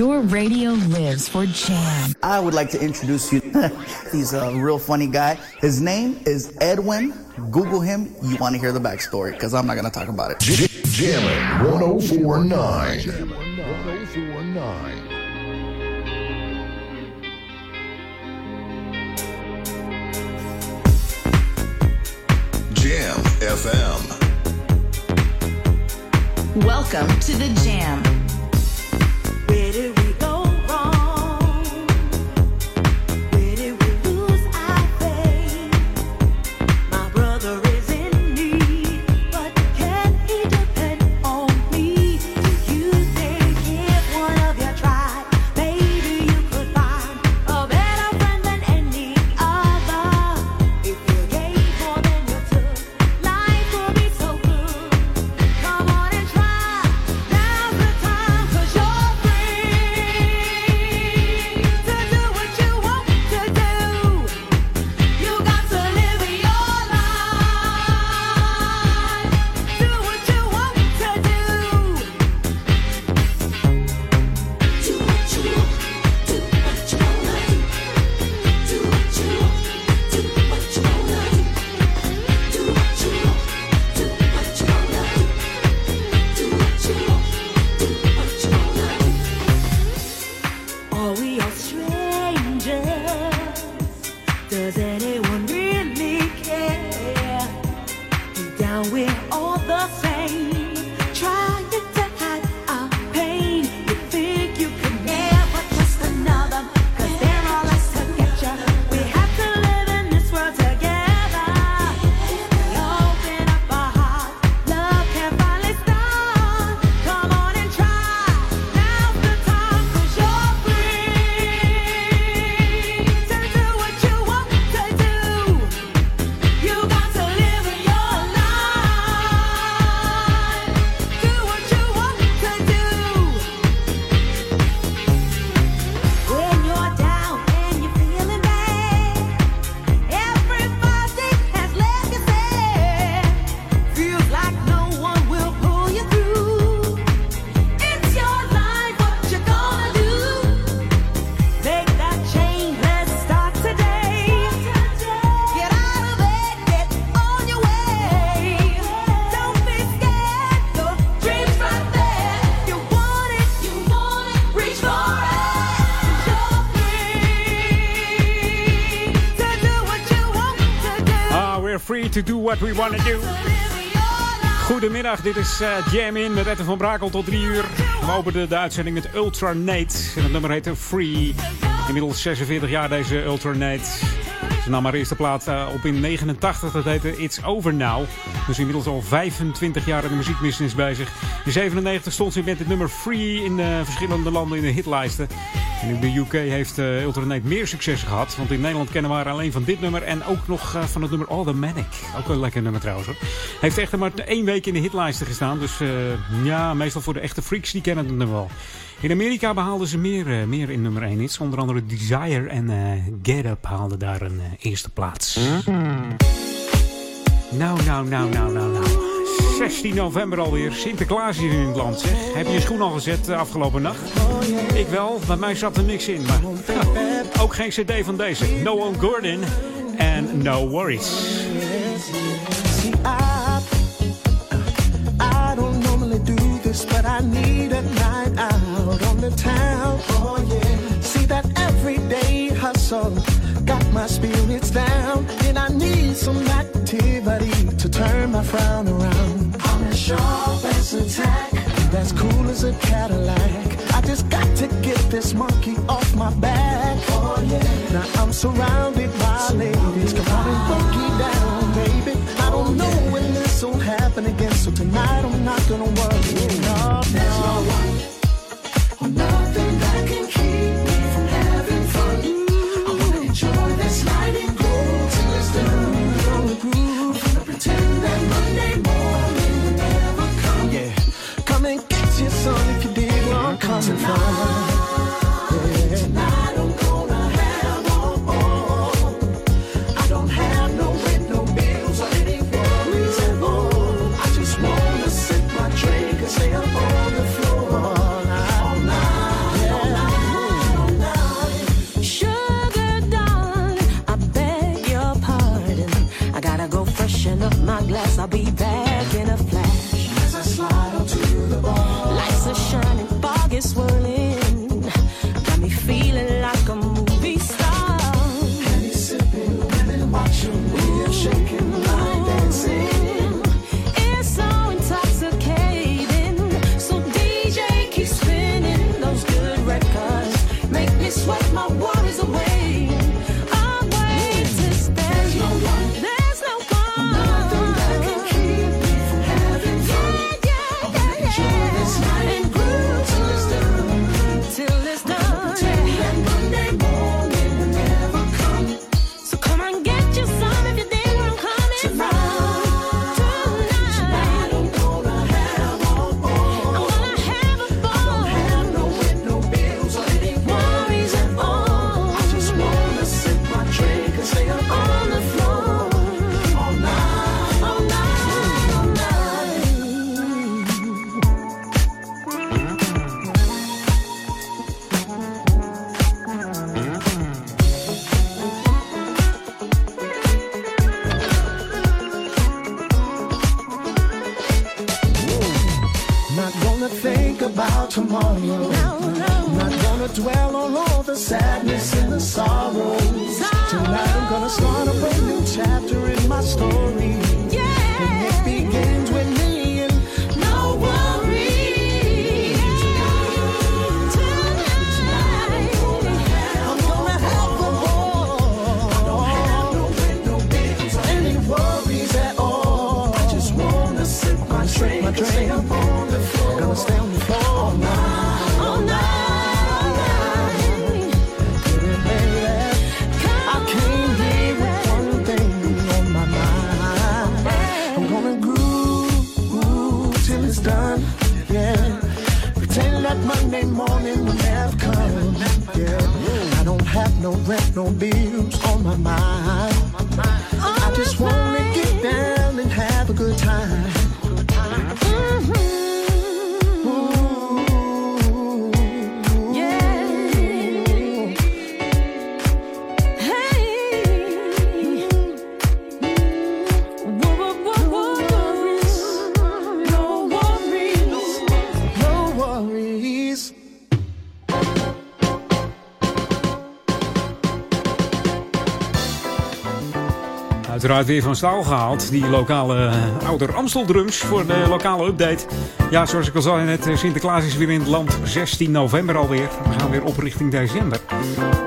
Your radio lives for jam. I would like to introduce you. He's a real funny guy. His name is Edwin. Google him. You want to hear the backstory because I'm not going to talk about it. Jammin' 1049. Jammin' 1049. Jam FM. Welcome to the Jam. To do what we want to do. Goedemiddag, dit is eh, Jam In met Etten van Brakel tot 3 uur. We openen de uitzending met Ultra Nate. En het nummer heet Free. Inmiddels 46 jaar deze Ultra Nate. Ze nam haar eerste plaat eh, op in 89, dat heette It's Over Now. Dus inmiddels al 25 jaar in de muziekbusiness bezig. In 97 stond ze met het nummer Free in eh, verschillende landen in de hitlijsten. In de UK heeft uh, Ultra Nate meer succes gehad. Want in Nederland kennen we haar alleen van dit nummer. En ook nog eh, van het nummer All the Manic. Ook een lekker nummer trouwens hoor. Heeft echter maar één week in de hitlijsten gestaan. Dus eh, ja, meestal voor de echte freaks die kennen het nummer wel. In Amerika behaalden ze meer, eh, meer in nummer 1 hits. Onder andere Desire en eh, Get Up haalden daar een eh, eerste plaats. Nou, nou, nou, nou, nou, nou. 16 november alweer. Sinterklaas hier in het land, zeg. Heb je je schoen al gezet de afgelopen nacht? Ik wel. Bij mij zat er niks in. Maar ook geen cd van deze. Noah Gordon en No Worries. But I need a night out on the town. Oh yeah. See that everyday hustle my spirits down, and I need some activity to turn my frown around. I'm as sharp as a tack, that's cool as a Cadillac. I just got to get this monkey off my back. Oh yeah. Now I'm surrounded by ladies. Come on and it down, baby. I don't know when this will happen again, so tonight I'm not gonna worry. No, no no rent, no bills weer van staal gehaald. Die lokale eh, ouder Amstel drums voor de lokale update. Ja, zoals ik al zei net, eh, Sinterklaas is weer in het land. 16 november alweer. We gaan weer op richting december.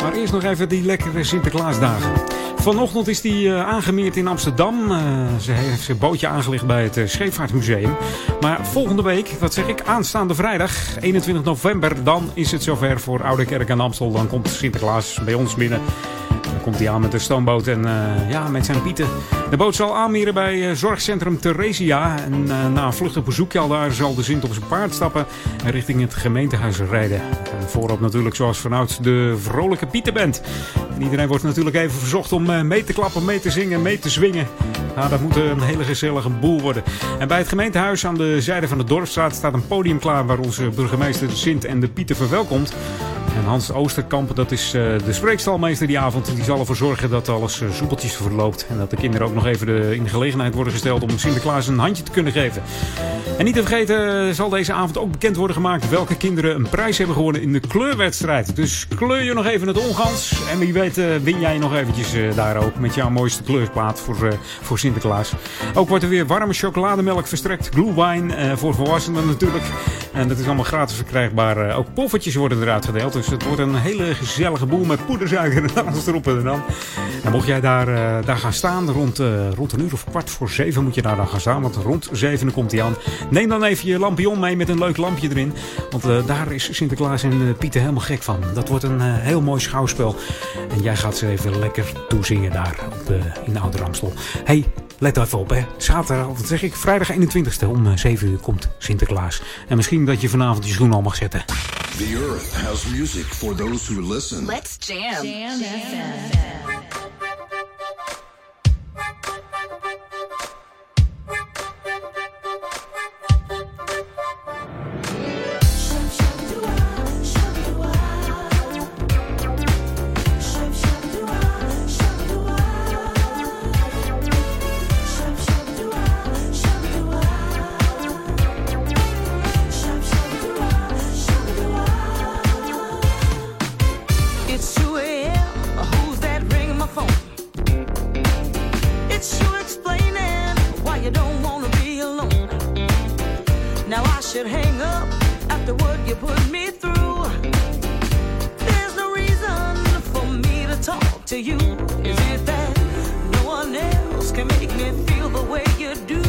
Maar eerst nog even die lekkere Sinterklaasdagen. Vanochtend is die eh, aangemeerd in Amsterdam. Ze heeft zijn bootje aangelegd bij het Scheepvaartmuseum. Maar volgende week, wat zeg ik, aanstaande vrijdag, 21 november, dan is het zover voor Oude Kerk en Amstel. Dan komt Sinterklaas bij ons binnen. Komt hij aan met de stoomboot en eh, ja, met zijn pieten. De boot zal aanmeren bij eh, zorgcentrum Theresia. En eh, na een vluchtig bezoekje al daar zal de Sint op zijn paard stappen en richting het gemeentehuis rijden. En voorop natuurlijk zoals vanouds de vrolijke Pieterband. En iedereen wordt natuurlijk even verzocht om mee te klappen, mee te zingen, mee te zwingen. Nou, dat moet een hele gezellige boel worden. En bij het gemeentehuis aan de zijde van de Dorpstraat staat een podium klaar waar onze burgemeester de Sint en de Pieter verwelkomt. En Hans Oosterkamp, dat is eh, de spreekstalmeester die avond. Die zal ervoor zorgen dat alles eh, soepeltjes verloopt. En dat de kinderen ook nog even de, in de gelegenheid worden gesteld om Sinterklaas een handje te kunnen geven. En niet te vergeten eh, zal deze avond ook bekend worden gemaakt welke kinderen een prijs hebben gewonnen in de kleurwedstrijd. Dus kleur je nog even het ongans. En wie weet win jij nog eventjes daar ook met jouw mooiste kleurplaat voor, voor Sinterklaas. Ook wordt er weer warme chocolademelk verstrekt. Glühwein voor volwassenen natuurlijk. En dat is allemaal gratis verkrijgbaar. Ook poffertjes worden eruit gedeeld. Dus het wordt een hele gezellige boel met poedersuiker en alles erop en eraan. En mocht jij daar, eh, daar gaan staan, rond, eh, rond een uur of kwart voor zeven moet je daar dan gaan staan. Want rond zeven komt hij aan. Neem dan even je lampion mee met een leuk lampje erin. Want eh, daar is Sinterklaas en Pieter helemaal gek van. Dat wordt een heel mooi schouwspel. En jij gaat ze even lekker toezingen daar op, eh, in Oude Ramstel. Hey, let even op hè. Zaterdag, wat zeg ik, vrijdag 21ste om eh, 7 uur komt Sinterklaas. En misschien dat je vanavond je schoen al mag zetten. The Earth has music for those who listen. Let's jam. Jam. It's should hang up after what you put me through. There's no reason for me to talk to you. Is it that no one else can make me feel the way you do?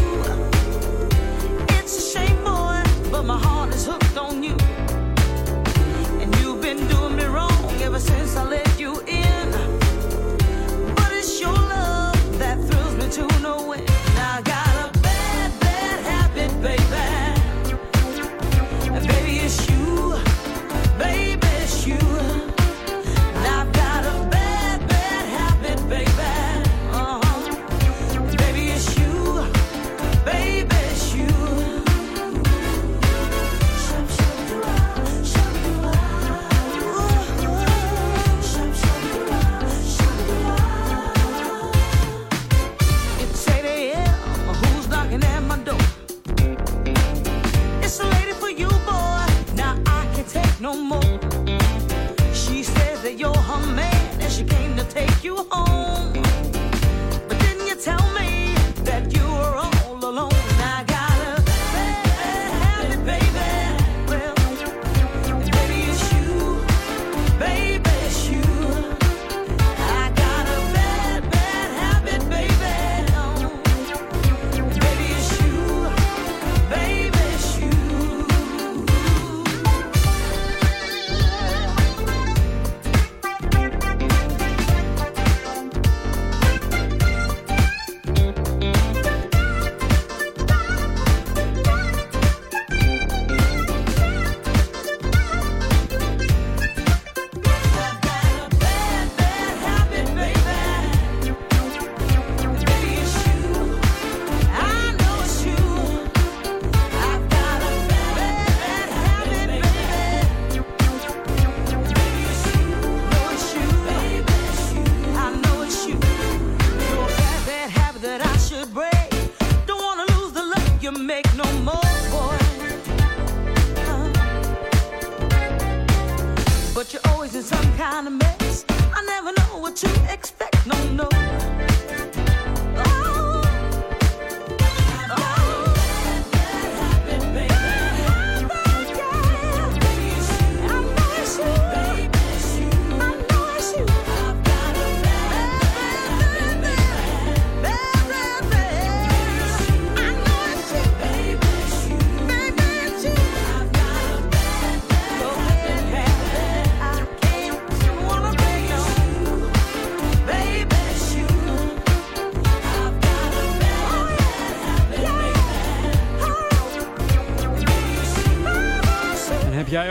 It's a shame, boy, but my heart is hooked on you. And you've been doing me wrong ever since I let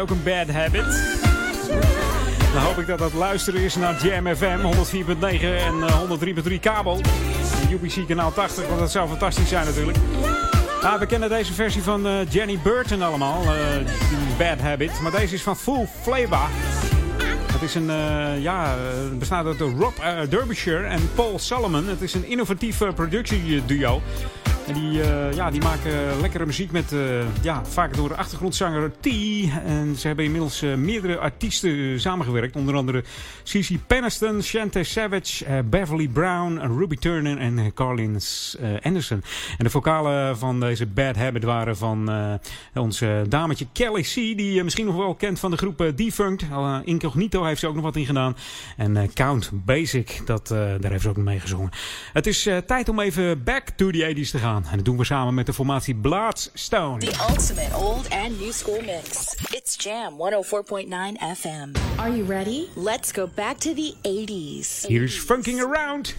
ook een bad habit? Dan hoop ik dat dat luisteren is naar Jam FM 104.9 en eh, 103.3 kabel. En UBC kanaal 80, want dat zou fantastisch zijn natuurlijk. Ah, we kennen deze versie van eh, Jenny Burton allemaal, eh, die Bad Habit. Maar deze is van Full Flavor. Het is een, eh, ja, eh, bestaat uit Rob eh, Derbyshire en Paul Solomon. Het is een innovatief eh, productieduo. Die, eh, ja, die maken lekkere muziek met, eh, ja, vaak door de achtergrondzanger T. En ze hebben inmiddels eh, meerdere artiesten samengewerkt. Onder andere Cici Peniston, Shante Savage, Beverly Brown, Ruby Turner en Carlins eh, Anderson. En de vocalen van deze Bad Habit waren van onze dametje Kelly C. Die je misschien nog wel kent van de groep Defunct. Uh, Incognito heeft ze ook nog wat in gedaan. En Count Basic, dat, daar heeft ze ook mee gezongen. Het is tijd om even back to the 80s te gaan. En dat doen we samen met de formatie Bloodstone. The ultimate old and new school mix. It's Jam 104.9 FM. Are you ready? Let's go back to the 80s. Hier is Funking Around.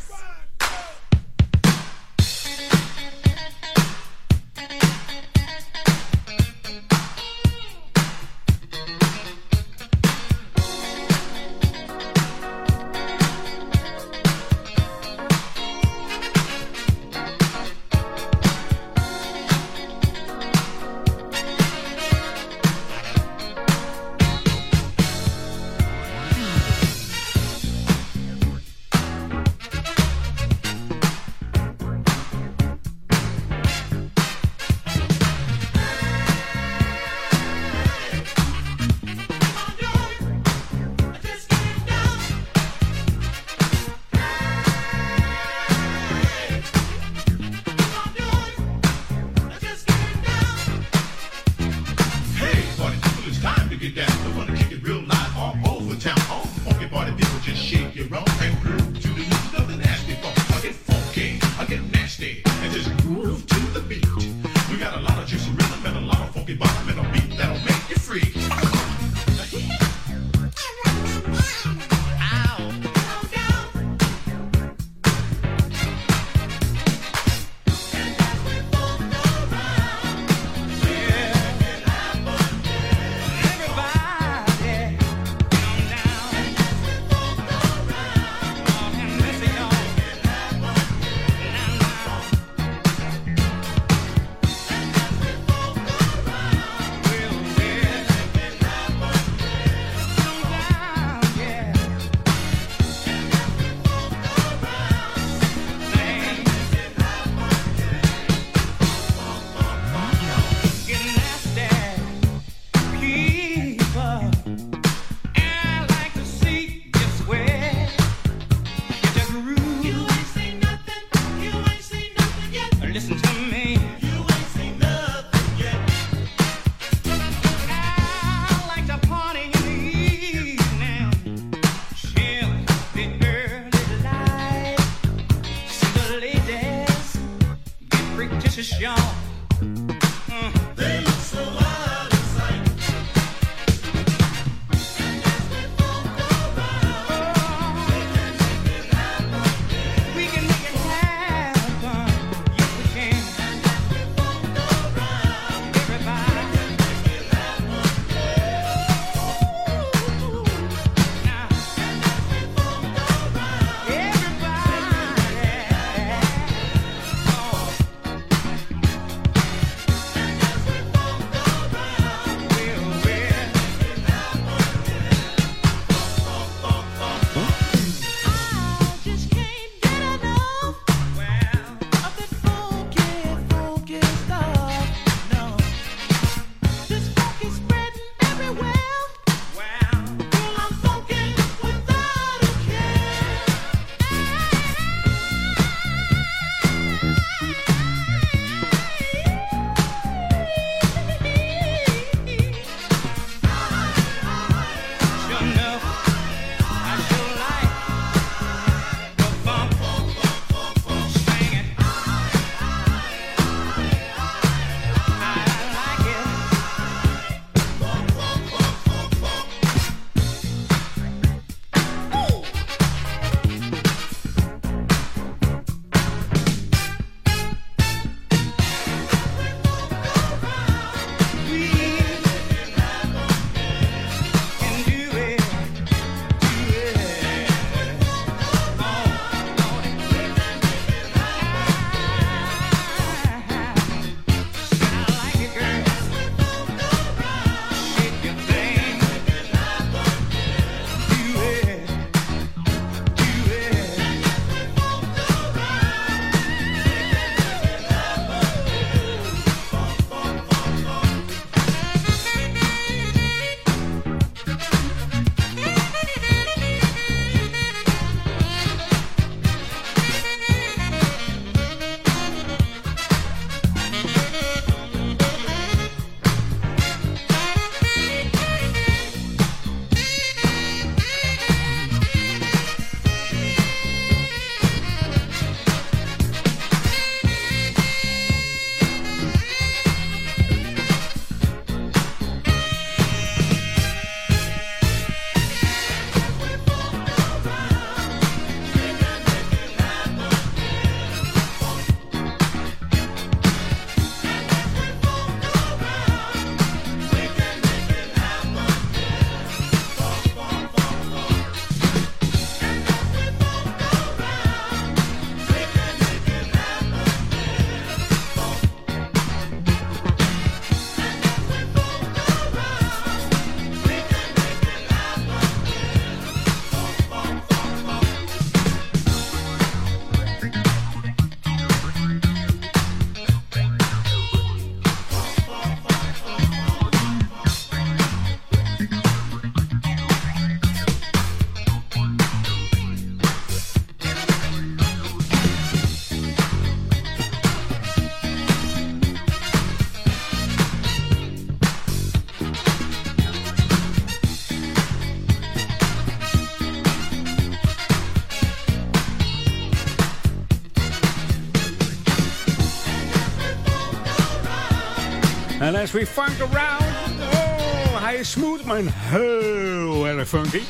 As we funk around. Oh, hij is smooth, maar heel erg funky.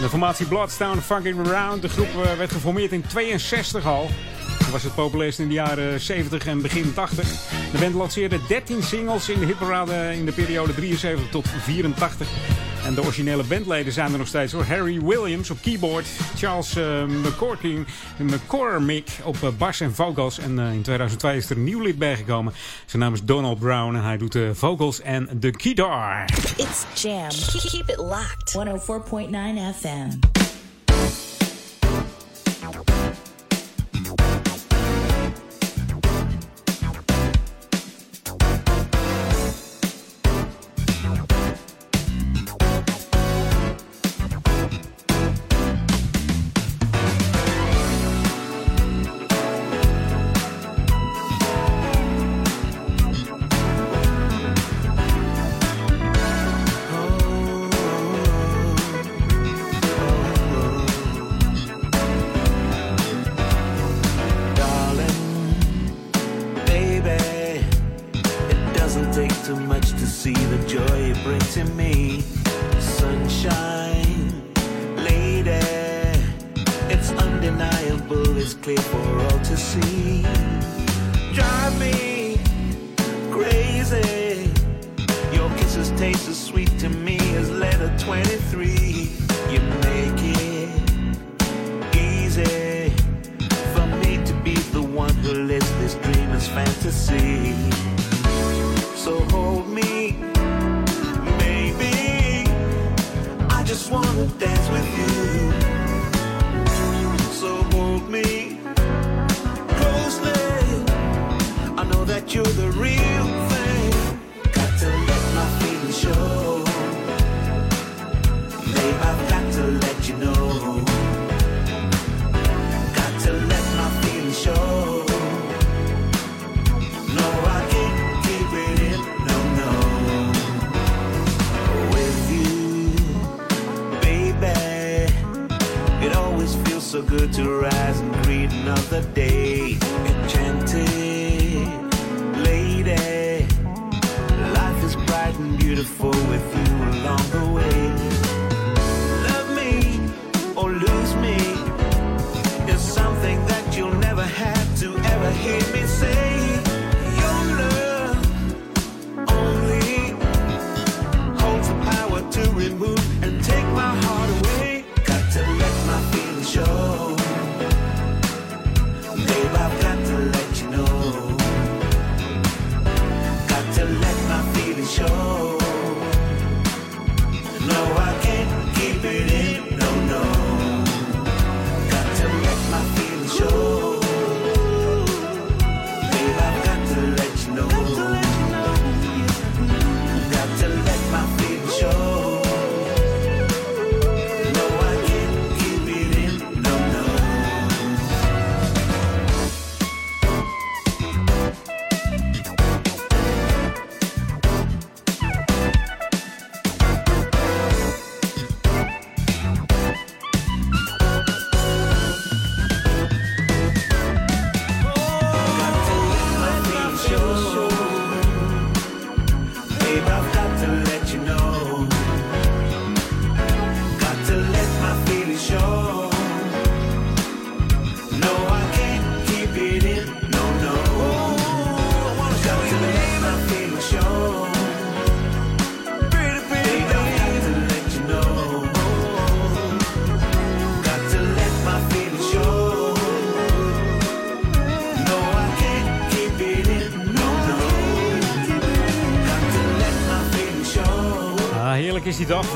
De formatie Bloodstone Funkin' Around. De groep eh, werd geformeerd in 62 al. Dat was het populairst in de jaren 70 en begin 80. De band lanceerde 13 singles in de hitparade in de periode 73 tot 84. En de originele bandleden zijn er nog steeds hoor. Harry Williams op keyboard. Charles uh, McCorking, McCormick op uh, bas en vocals. En uh, in 2002 is er een nieuw lid bijgekomen. Zijn naam is Donald Brown en hij doet de vocals en de guitar. It's Jam. Keep it locked. 104.9 FM.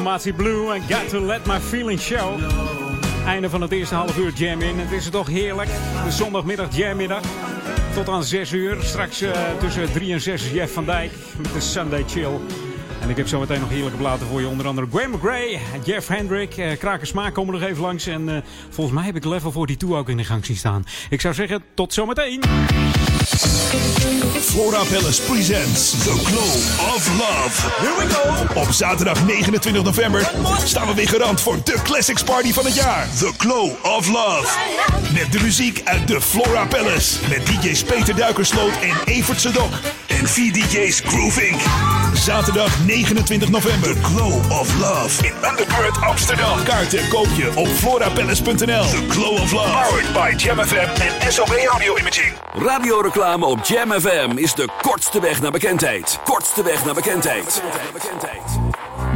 Formatie Blue en Got to Let My Feelings Show. Einde van het eerste half uur Jam in. Het is toch heerlijk. De zondagmiddag Jammiddag. Tot aan 6 uur. Straks eh, tussen 3 en 6 Jeff van Dijk met de Sunday Chill. En ik heb zo meteen nog heerlijke platen voor je. Onder andere Graham McRae, Jeff Hendrick, eh, Kraken Smaak komen nog even langs. En eh, volgens mij heb ik Level 42 ook in de gang zien staan. Ik zou zeggen, tot zometeen. Flora Palace presents The Glow of Love. Here we go. Op zaterdag 29 november staan we weer garant voor de Classics Party van het jaar. The Glow of Love. Met de muziek uit de Flora Palace. Met DJ's Peter Duikersloot en Evert Sedok. En en vier DJ's Groove Inc. Zaterdag 29 november. The Glow of Love in Underground Amsterdam. Kaarten koop je op florapalace.nl. The Glow of Love. Powered by Jam FM en SOB Audio Imaging. Radioreclame op Jam FM is de kortste weg naar bekendheid. Kortste weg naar bekendheid.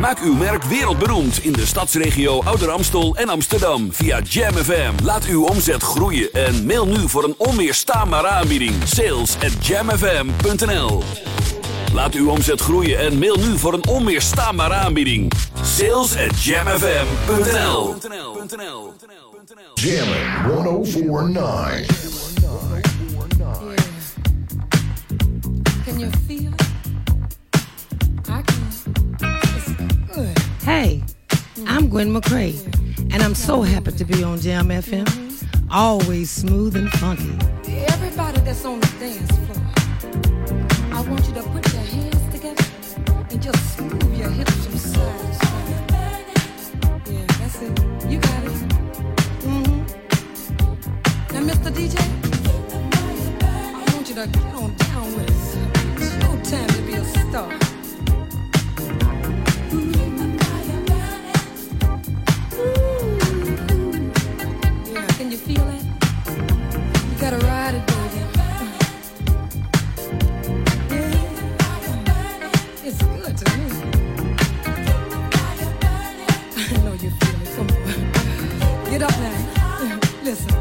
Maak uw merk wereldberoemd in de stadsregio Ouder Amstel en Amsterdam via Jam FM. Laat uw omzet groeien en mail nu voor een onweerstaanbare aanbieding. Sales at jamfm.nl Laat uw omzet groeien en mail nu voor een onweerstaanbare aanbieding. Sales at jamfm.nl Jammin' 1049. Can you Hey, I'm Gwen McCrae, and I'm so happy to be on Jam FM. Always smooth and funky. Everybody that's on the dance floor, I want you to put your hands together and just move your hips from side to side. Yeah, that's it. You got it. Mm-hmm. Now, Mr. DJ, I want you to get on down with it. It's no time to be a star. Feel it? You gotta ride it, baby. Yeah. It's good to me. I know you feel it. Come on. Get up now. Listen.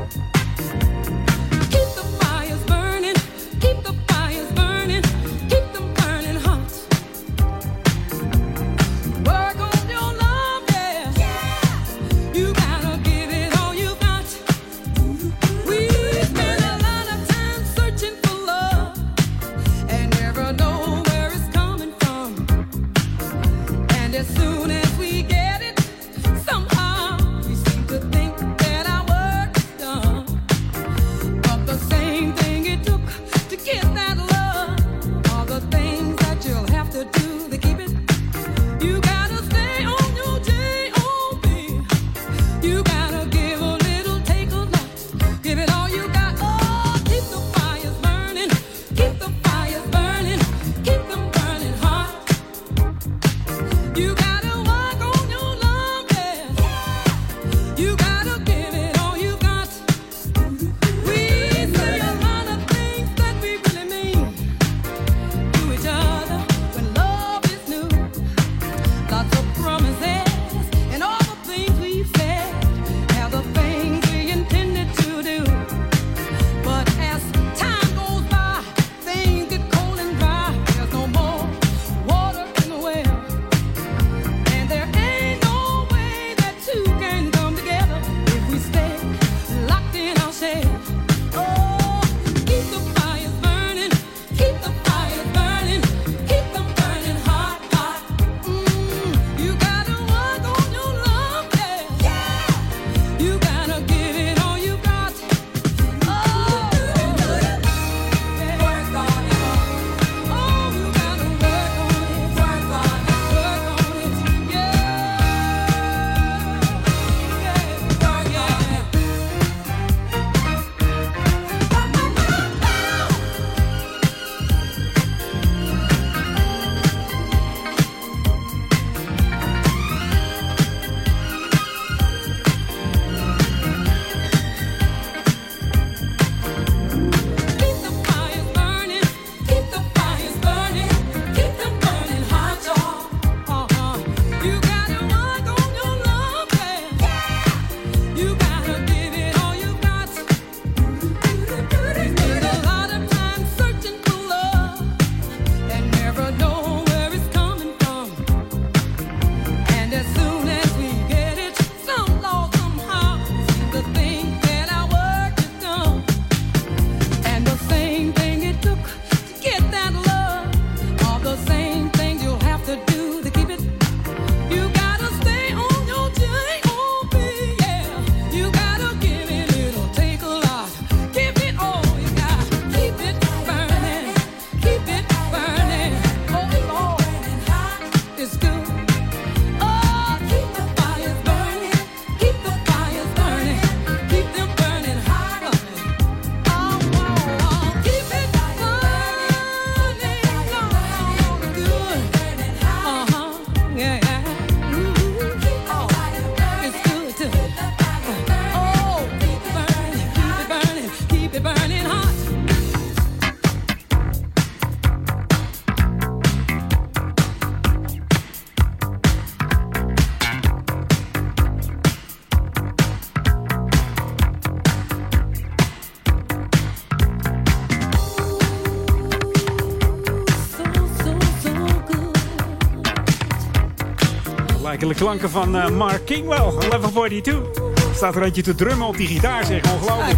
De klanken van eh, Mark Kingwell, Level 42. Staat er eentje te drummen op die gitaar, zeg. Ongelooflijk.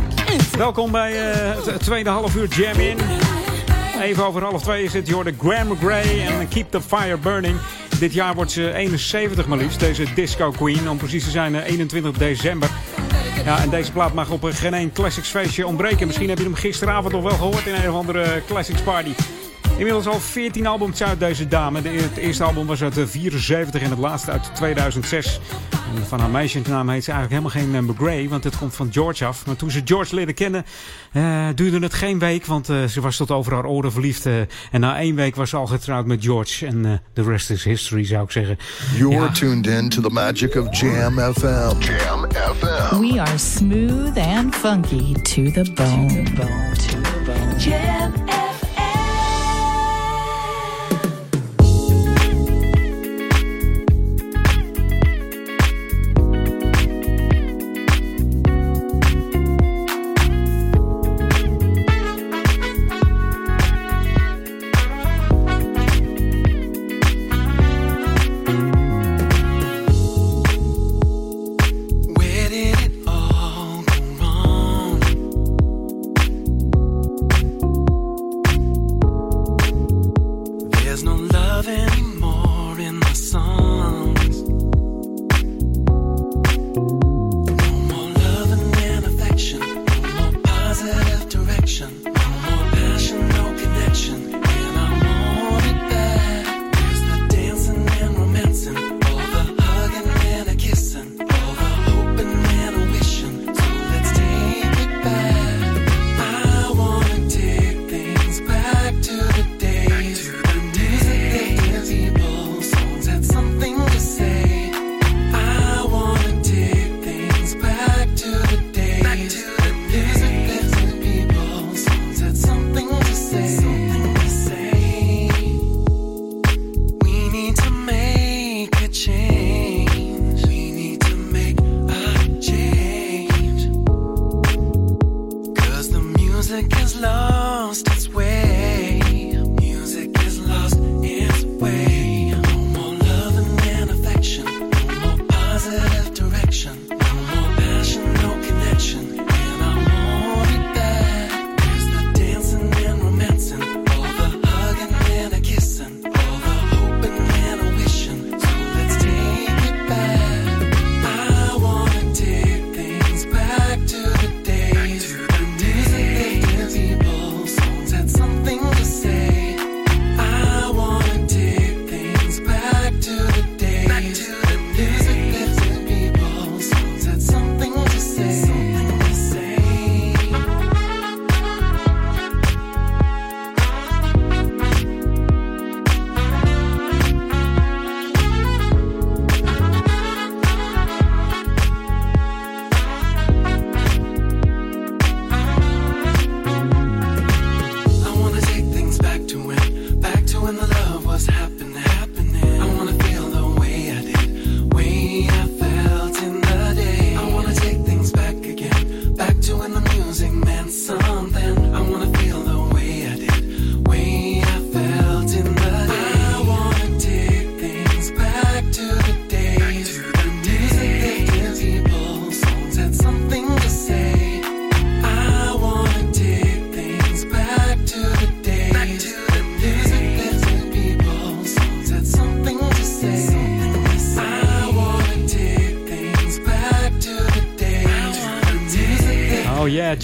Welkom bij eh, het tweede half uur Jam In. Even over half twee zit de Graham Gray en Keep the Fire Burning. Dit jaar wordt ze 71 maar liefst, deze Disco Queen. Om precies te zijn eh, 21 december. Ja, en deze plaat mag op een geen één Classics feestje ontbreken. Misschien heb je hem gisteravond nog wel gehoord in een of andere Classics party. Inmiddels al 14 albums uit deze dame. De, het eerste album was uit 74 en het laatste uit 2006. En van haar meisjesnaam heet ze eigenlijk helemaal geen uh, McGray, want het komt van George af. Maar toen ze George leerde kennen, eh, duurde het geen week, want eh, ze was tot over haar oren verliefd. eh, en na één week was ze al getrouwd met George. En eh, the rest is history, zou ik zeggen. You're Ja. tuned in to the magic of Jam FM. Jam FM. We are smooth and funky to the bone. Jam Where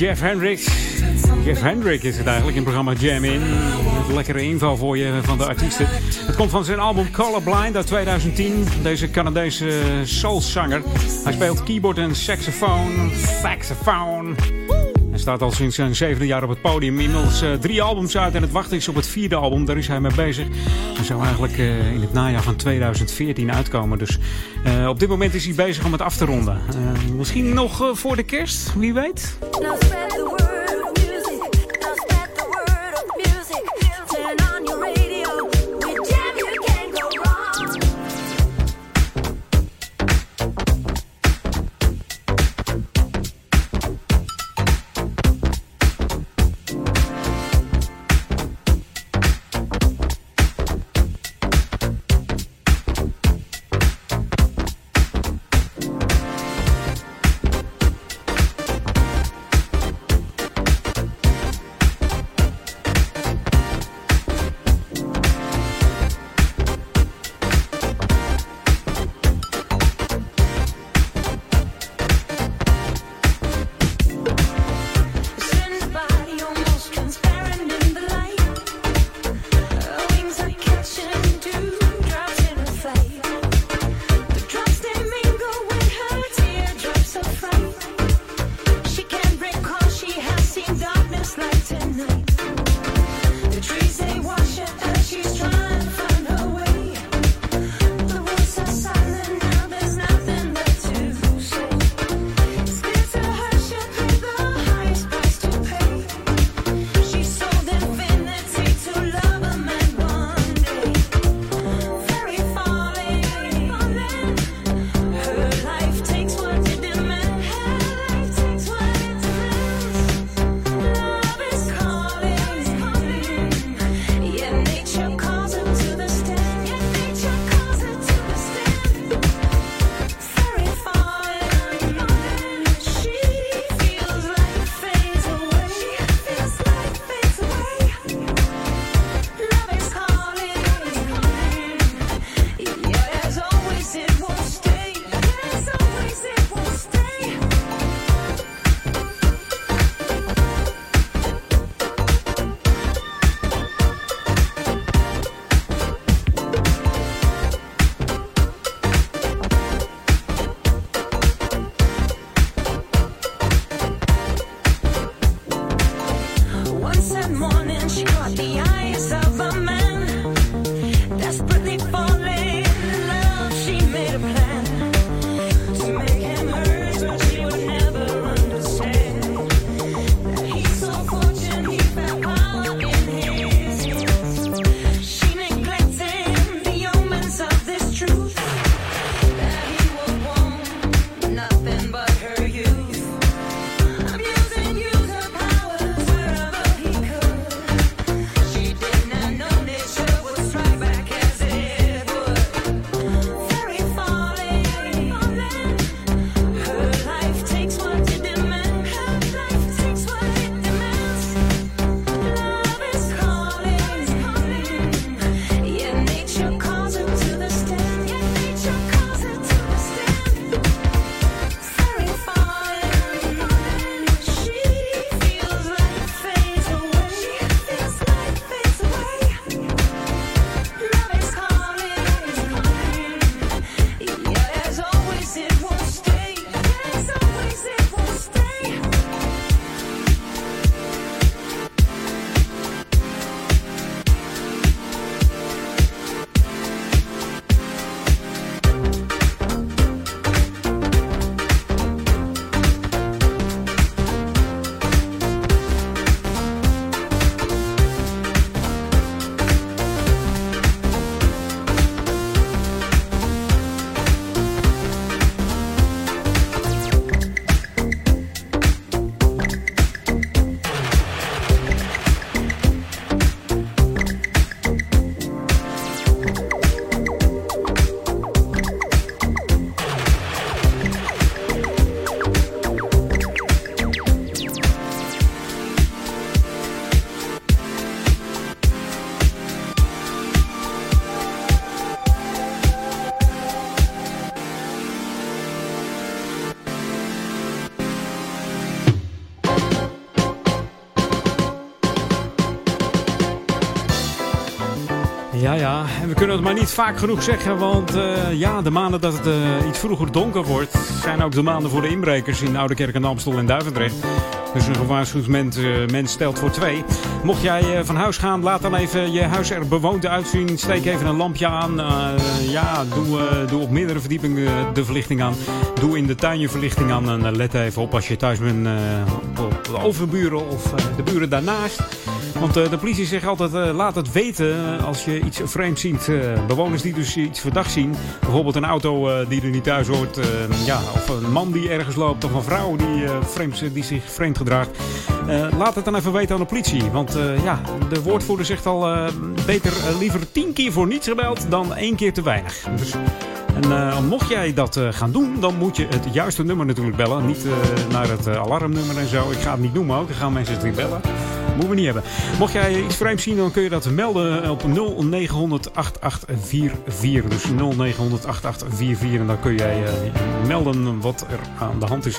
Jeff Hendricks. Jeff Hendrick is het eigenlijk in programma Jam In. Een lekkere inval voor je van de artiesten. Het komt van zijn album Colorblind uit 2010. Deze Canadese soulzanger. Hij speelt keyboard en saxofoon. Saxofoon. Staat al sinds zijn zevende jaar op het podium. Inmiddels eh, drie albums uit en het wachten is op het vierde album. Daar is hij mee bezig. Hij zou eigenlijk eh, in het najaar van 2014 uitkomen. Dus eh, op dit moment is hij bezig om het af te ronden. Misschien nog voor de kerst, wie weet. En we kunnen het maar niet vaak genoeg zeggen, want eh, ja, de maanden dat het eh, iets vroeger donker wordt, zijn ook de maanden voor de inbrekers in Oude Kerk en Amstel en Duivendrecht. Dus een gewaarschuwd eh, mens stelt voor twee. Mocht jij van huis gaan, laat dan even je huis er bewoond uitzien. Steek even een lampje aan. Ja, doe, op meerdere verdiepingen de verlichting aan. Doe in de tuin je verlichting aan. En let even op als je thuis bent op, op de overburen of de buren daarnaast. Want eh, de politie zegt altijd, eh, laat het weten eh, als je iets vreemds ziet. Bewoners die dus iets verdachts zien. Bijvoorbeeld een auto die er niet thuis hoort. ja, of een man die ergens loopt. Of een vrouw die, vreemd, die zich vreemd gedraagt. Laat het dan even weten aan de politie. Want ja, de woordvoerder zegt al, beter liever tien keer voor niets gebeld dan één keer te weinig. Dus... En mocht jij dat gaan doen, dan moet je het juiste nummer natuurlijk bellen. Niet naar het alarmnummer en zo. Ik ga het niet noemen ook. Dan gaan mensen het niet bellen. Moeten we niet hebben. Mocht jij iets vreemds zien, dan kun je dat melden op 0900 8844. Dus 0900 8844. En dan kun jij eh, melden wat er aan de hand is.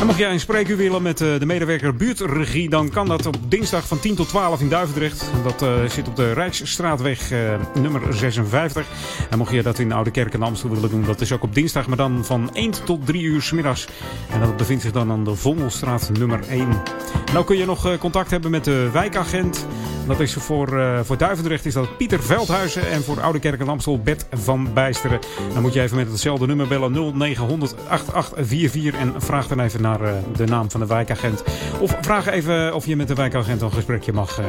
En mocht jij een spreekuur willen met eh, de medewerker buurtregie, dan kan dat op dinsdag van 10 tot 12 in Duivendrecht. En Dat eh, zit op de Rijksstraatweg eh, nummer 56. En mocht je dat in Oude Kerk en Amstel willen doen, dat is ook op dinsdag, maar dan van 1 tot 3 uur 's middags. En dat bevindt zich dan aan de Vondelstraat nummer 1. En nou kun je nog eh, contact hebben met de wijkagent. Dat is voor, eh, voor Duivendrecht is dat Pieter Veldhuizen en voor Oude Kerk en Amstel Bert van Bijsteren. Dan moet je even met hetzelfde nummer bellen 0900 8844 en vraag dan even naar eh, de naam van de wijkagent. Of vraag even of je met de wijkagent een gesprekje mag. eh,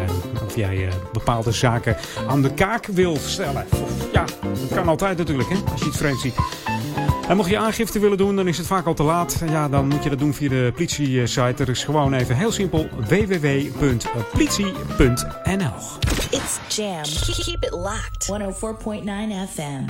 of jij bepaalde zaken aan de kaak wil stellen. Ja, dat kan altijd natuurlijk hè, als je iets vreemds ziet. En mocht je aangifte willen doen, dan is het vaak al te laat. Ja, dan moet je dat doen via de politie-site. Er is gewoon even heel simpel www.politie.nl. It's Jam. Keep it locked. 104.9 FM.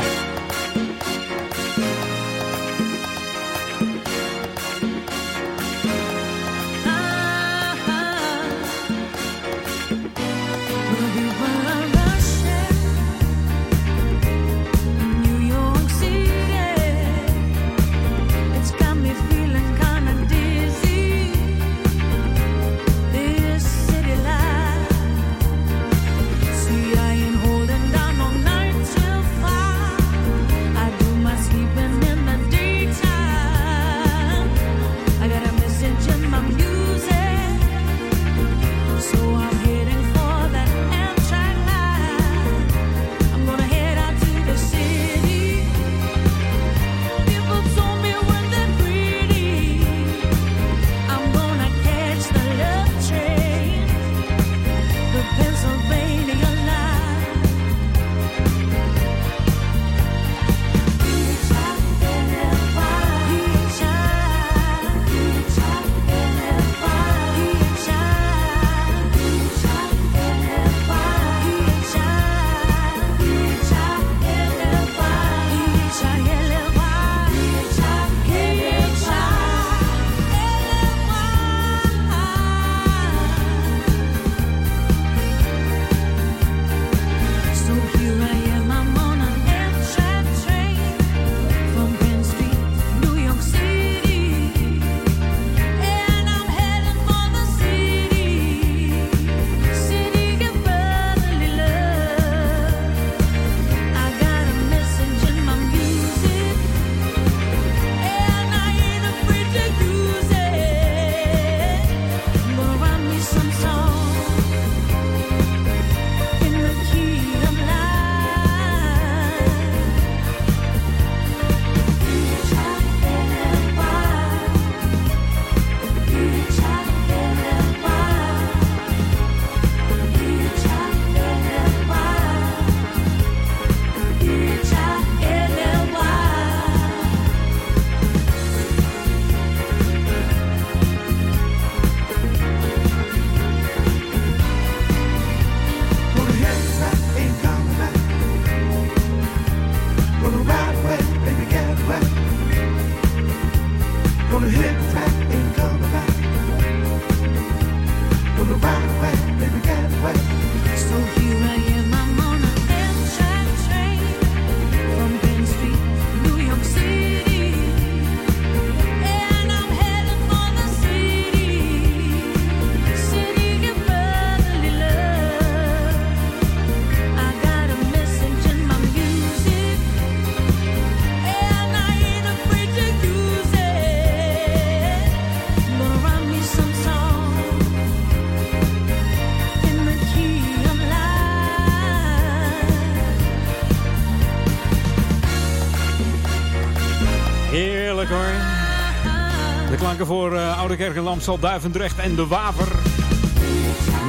Voor eh, Oude Kerk en Lamstal, Duivendrecht en De Waver.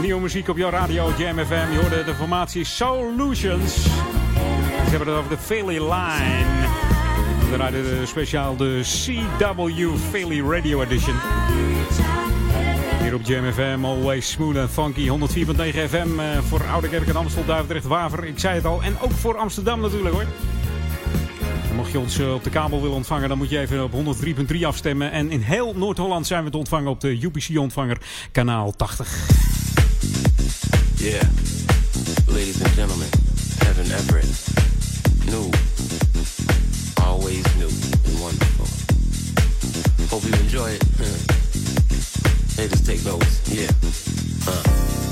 Nieuwe muziek op jouw radio, Jam FM. Je hoorde de formatie Solutions. Ze hebben het over de Philly Line. We de speciaal de CW Philly Radio Edition. Hier op Jam FM, always smooth and funky. 104.9 FM eh, voor Oude Kerk en Amstel, Duivendrecht, Waver. Ik zei het al. En ook voor Amsterdam natuurlijk hoor. Mocht je ons eh, op de kabel willen ontvangen, dan moet je even op 103.3 afstemmen. En in heel Noord-Holland zijn we te ontvangen op de UPC-ontvanger kanaal 80. Yeah. Ladies and gentlemen, Heaven Everett. New. Always new and wonderful. Hope you enjoy it. Hey, just take notes. Yeah. Uh.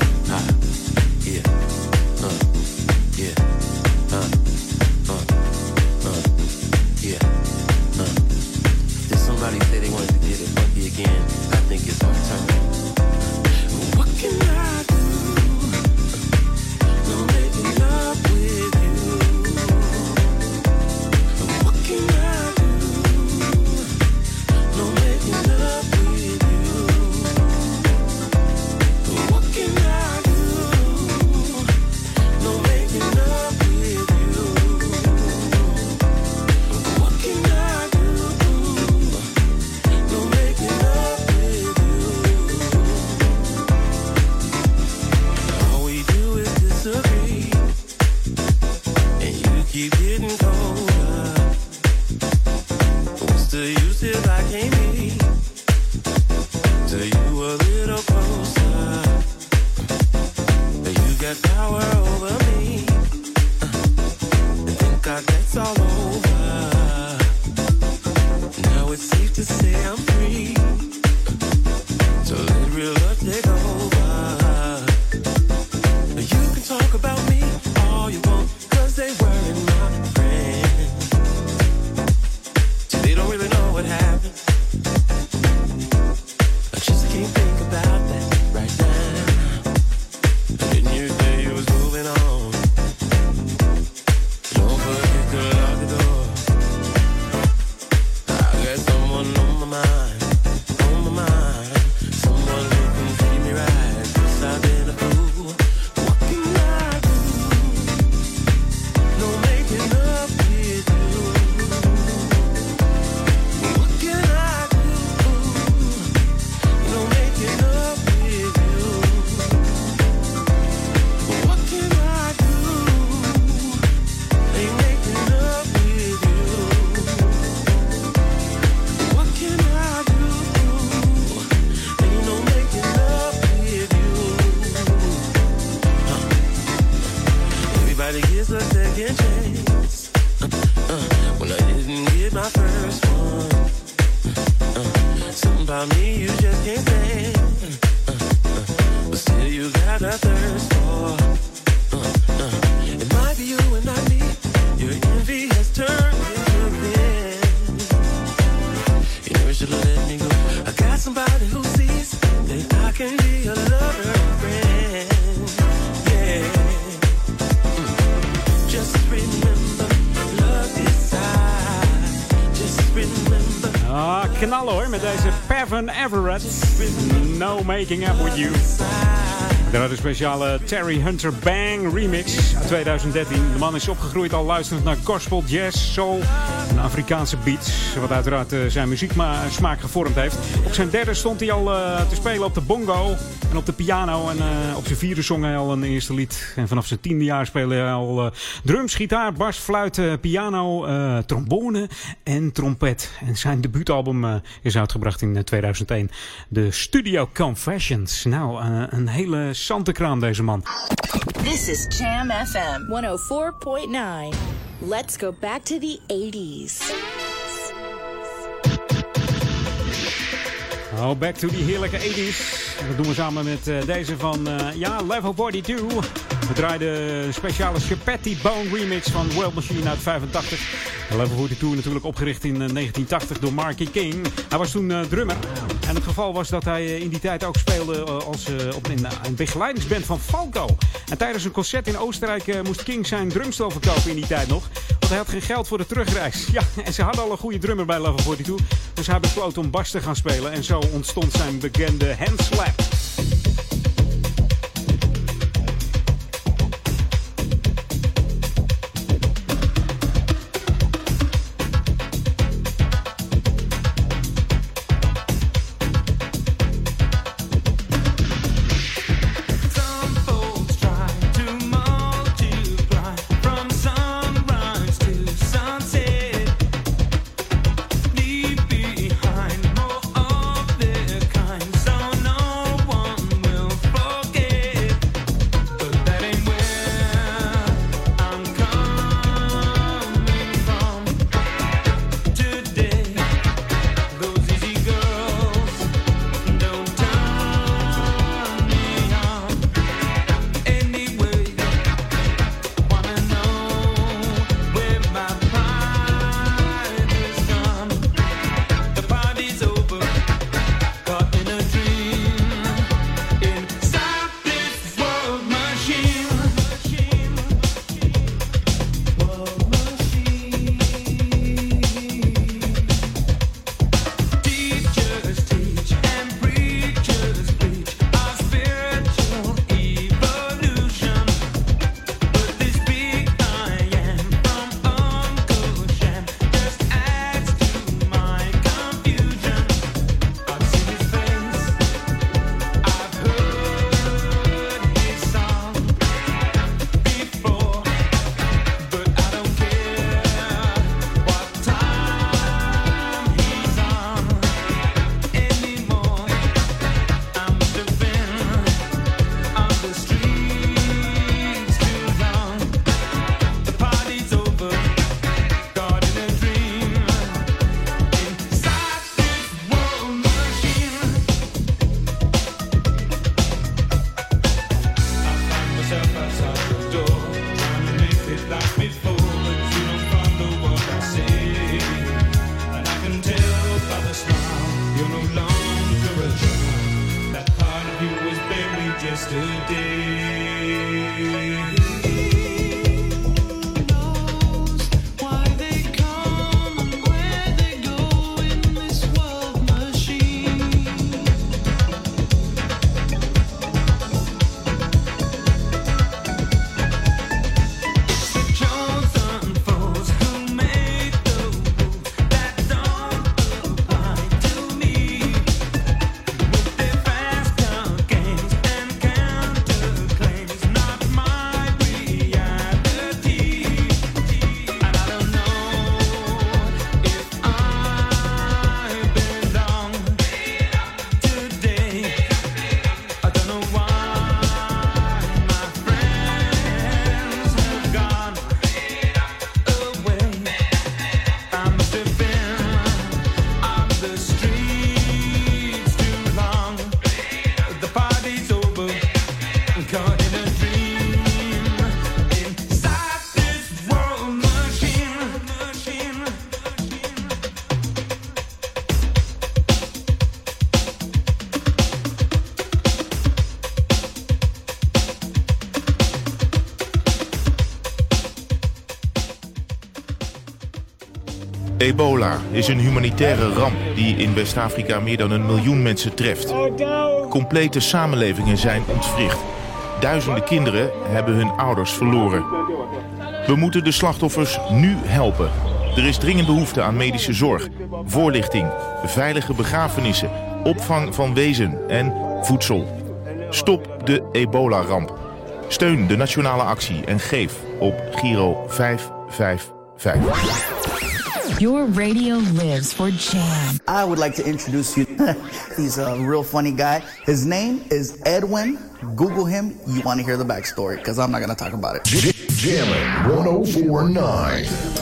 Speciale Terry Hunter Bang remix uit 2013. De man is opgegroeid al luisterend naar gospel, jazz, soul en Afrikaanse beats. Wat uiteraard eh, zijn muzieksmaak gevormd heeft. Op zijn derde stond hij al eh, te spelen op de bongo en op de piano. En eh, op zijn vierde zong hij al een eerste lied. En vanaf zijn tiende jaar speelde hij al eh, drums, gitaar, bas, fluit, eh, piano, trombone en trompet. En zijn debuutalbum is uitgebracht in eh, 2001. De Studio Confessions. Nou, een hele sante kraam deze man. This is Jam FM 104.9. Let's go back to the 80s. Oh, back to die heerlijke 80s. Dat doen we samen met eh, deze van, eh, ja, Level 42. We draaiden een speciale Chapetti Bone remix van World Machine uit 85. Level 42 natuurlijk opgericht in eh, 1980 door Marky King. Hij was toen eh, drummer. En het geval was dat hij eh, in die tijd ook speelde eh, als, eh, op een, een begeleidingsband van Falco. En tijdens een concert in Oostenrijk eh, moest King zijn drumstel verkopen in die tijd nog. Hij had geen geld voor de terugreis. Ja, en ze hadden al een goede drummer bij Level 42. Dus hij besloot om bas te gaan spelen. En zo ontstond zijn bekende handslap. Ebola is een humanitaire ramp die in West-Afrika meer dan een miljoen mensen treft. Complete samenlevingen zijn ontwricht. Duizenden kinderen hebben hun ouders verloren. We moeten de slachtoffers nu helpen. Er is dringend behoefte aan medische zorg, voorlichting, veilige begrafenissen, opvang van wezen en voedsel. Stop de ebola-ramp. Steun de nationale actie en geef op Giro 555. Your radio lives for Jam. I would like to introduce you. He's a real funny guy. His name is Edwin. Google him. You want to hear the backstory because I'm not going to talk about it. Jammin' 1049.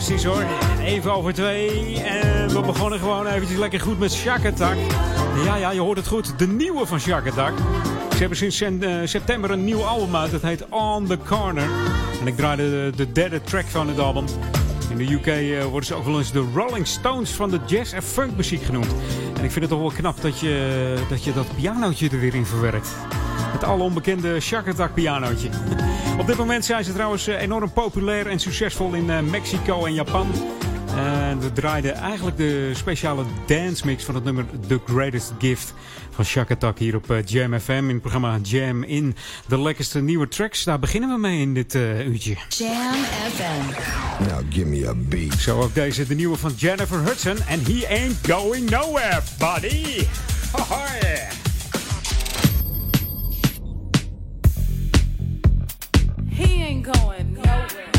Fantastisch hoor. Even over twee. En we begonnen gewoon eventjes lekker goed met Shack Attack. Ja, ja, je hoort het goed. De nieuwe van Shack Attack. Ze hebben sinds eh, september een nieuw album uit. Dat heet On The Corner. En ik draaide de, de derde track van het album. In de UK eh, worden ze ook wel eens de Rolling Stones van de jazz- en funkmuziek genoemd. En ik vind het toch wel knap dat je dat, je dat pianootje er weer in verwerkt. Het al onbekende Shack Attack pianootje. Op dit moment zijn ze trouwens eh, enorm populair en succesvol in eh, Mexico en Japan. En we draaiden eigenlijk de speciale dance mix van het nummer The Greatest Gift van Shack Attack hier op eh, Jam FM in het programma Jam in. De lekkerste nieuwe tracks, daar beginnen we mee in dit eh, uurtje. Jam FM. Now give me a beat. Zo ook deze, de nieuwe van Jennifer Hudson. En he ain't going nowhere, buddy. Hoi. Going nowhere.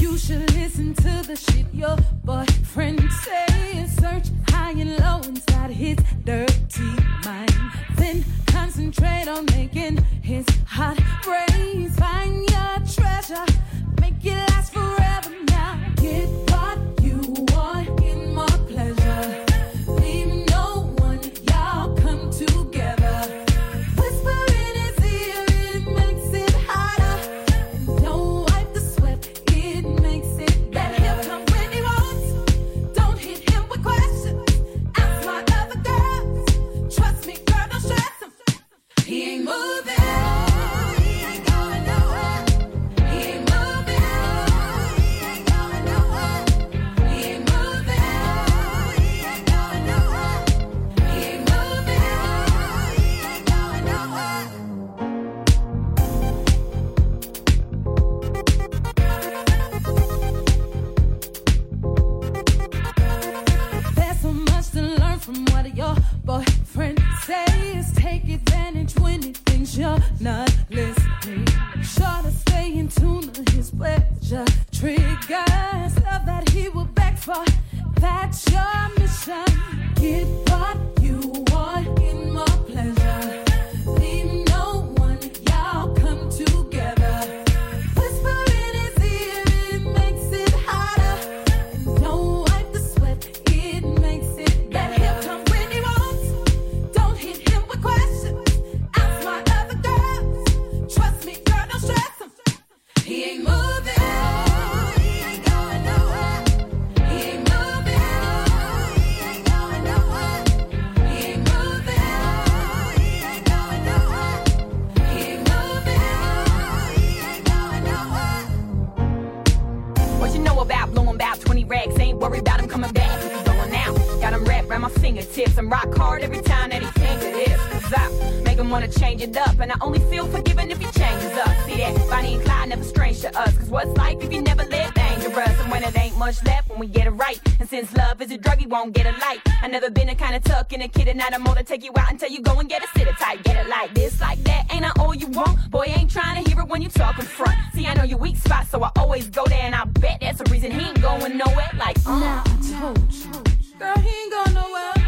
You should listen to the shit your boyfriend says. Search high and low inside his dirty mind. Then concentrate on making his heart. Find your treasure, make it last forever now. Get That's your wanna change it up. And I only feel forgiven if he changes up. See that? Bonnie and Clyde never strange to us. Cause what's life if you never live dangerous? And when it ain't much left, when we get it right. And since love is a drug, he won't get a light. I never been a kind of tuck in a kid, and now I'm more to take you out until you go and get a sit tight. Get it like this, like that. Ain't I all you want? Boy, ain't trying to hear it when you talk in front. See, I know your weak spot, so I always go there. And I bet that's the reason he ain't going nowhere. Like, uh. Now I told you, girl, he ain't going nowhere.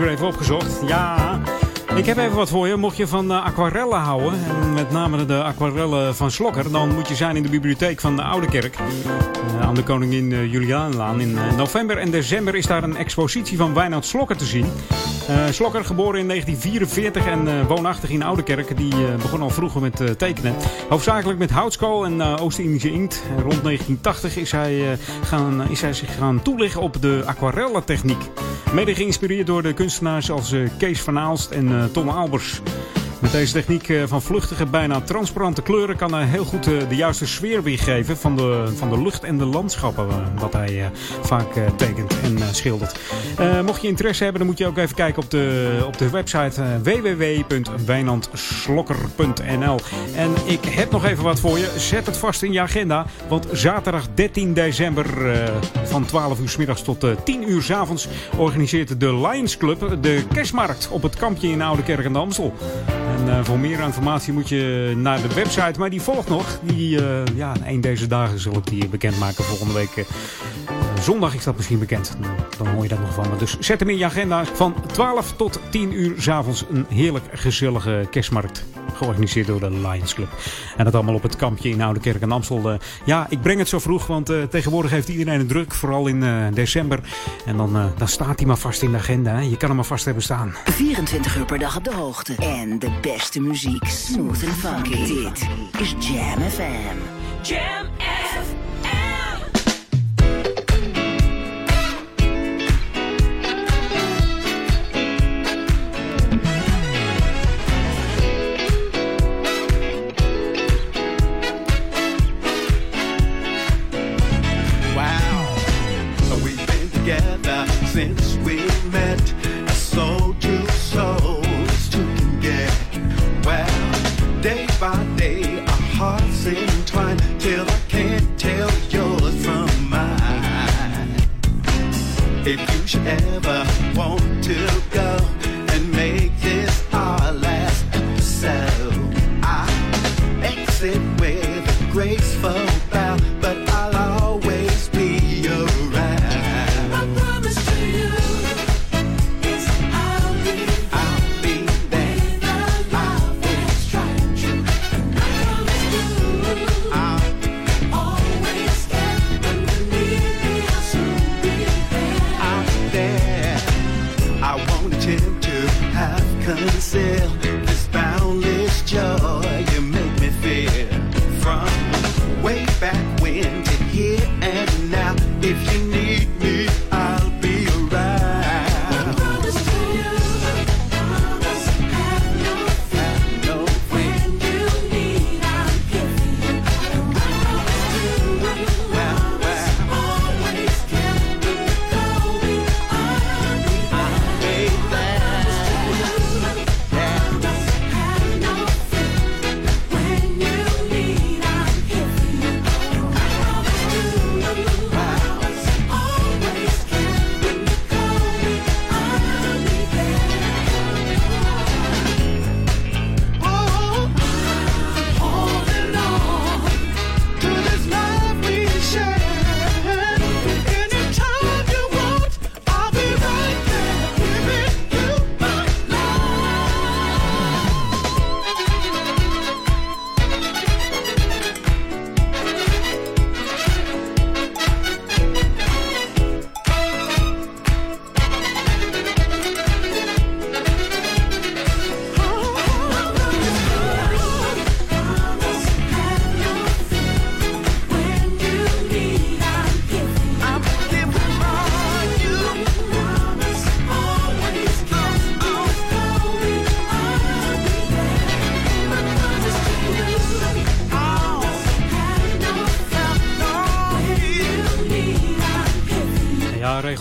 Weer even opgezocht. Ja, Ik heb even wat voor je. Mocht je van eh, aquarellen houden, en met name de aquarellen van Slokker, dan moet je zijn in de bibliotheek van de Oude Kerk. eh, aan de Koningin eh, Julianenlaan. In november en december is daar een expositie van Wijnand Slokker te zien. Slokker, geboren in 1944 en woonachtig in Oude Kerk, die begon al vroeger met tekenen. Hoofdzakelijk met houtskool en Oost-Indische inkt. Rond 1980 is hij, gaan, is hij zich gaan toeleggen op de aquarellentechniek. Mede geïnspireerd door de kunstenaars als Kees van Aalst en Tom Albers. Met deze techniek eh, van vluchtige, bijna transparante kleuren kan hij heel goed eh, de juiste sfeer weergeven van de, van de lucht en de landschappen eh, wat hij vaak tekent en schildert. Mocht je interesse hebben, dan moet je ook even kijken op de, op de website www.wijnandslokker.nl En ik heb nog even wat voor je. Zet het vast in je agenda, want zaterdag 13 december van 12 uur s middags tot eh, 10 uur s avonds organiseert de Lions Club de kerstmarkt op het kampje in Oude Kerk aan de. En eh, voor meer informatie moet je naar de website, maar die volgt nog. Die, eh, ja, een deze dagen zal ik die bekendmaken. Volgende week eh, zondag is dat misschien bekend. Dan hoor je dat nog van me. Dus zet hem in je agenda. Van 12 tot 10 uur s'avonds een heerlijk gezellige kerstmarkt. Georganiseerd door de Lions Club. En dat allemaal op het kampje in Oude Kerk en Amstel. Eh, ja, ik breng het zo vroeg, want eh, tegenwoordig heeft iedereen het druk. Vooral in eh, december. En dan, eh, dan staat hij maar vast in de agenda. Hè. Je kan hem maar vast hebben staan. 24 uur per dag op de hoogte. En de beste muziek. Smooth and funky. Dit is Jam FM. Jam Wow. nonsense.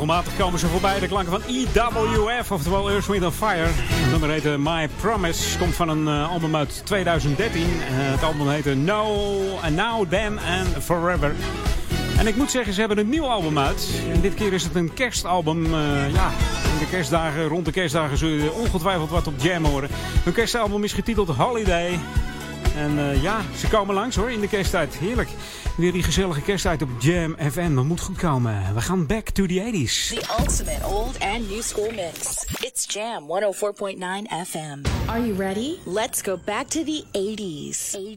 Regelmatig komen ze voorbij. De klanken van EWF, oftewel Earth, Wind Fire. Het nummer heette My Promise. Komt van een eh, album uit 2013. Eh, het album heette No, and Now, Then and Forever. En ik moet zeggen, ze hebben een nieuw album uit. En dit keer is het een kerstalbum. Eh, ja, in de kerstdagen, rond de kerstdagen zul je ongetwijfeld wat op Jam horen. Hun kerstalbum is getiteld Holiday. En eh, ja, ze komen langs hoor in de kersttijd. Heerlijk. Weer die gezellige kersttijd op Jam FM. Dat moet goed komen. We gaan back to the 80s. The ultimate old and new school mix. It's Jam 104.9 FM. Are you ready? Let's go back to the 80s. 80s.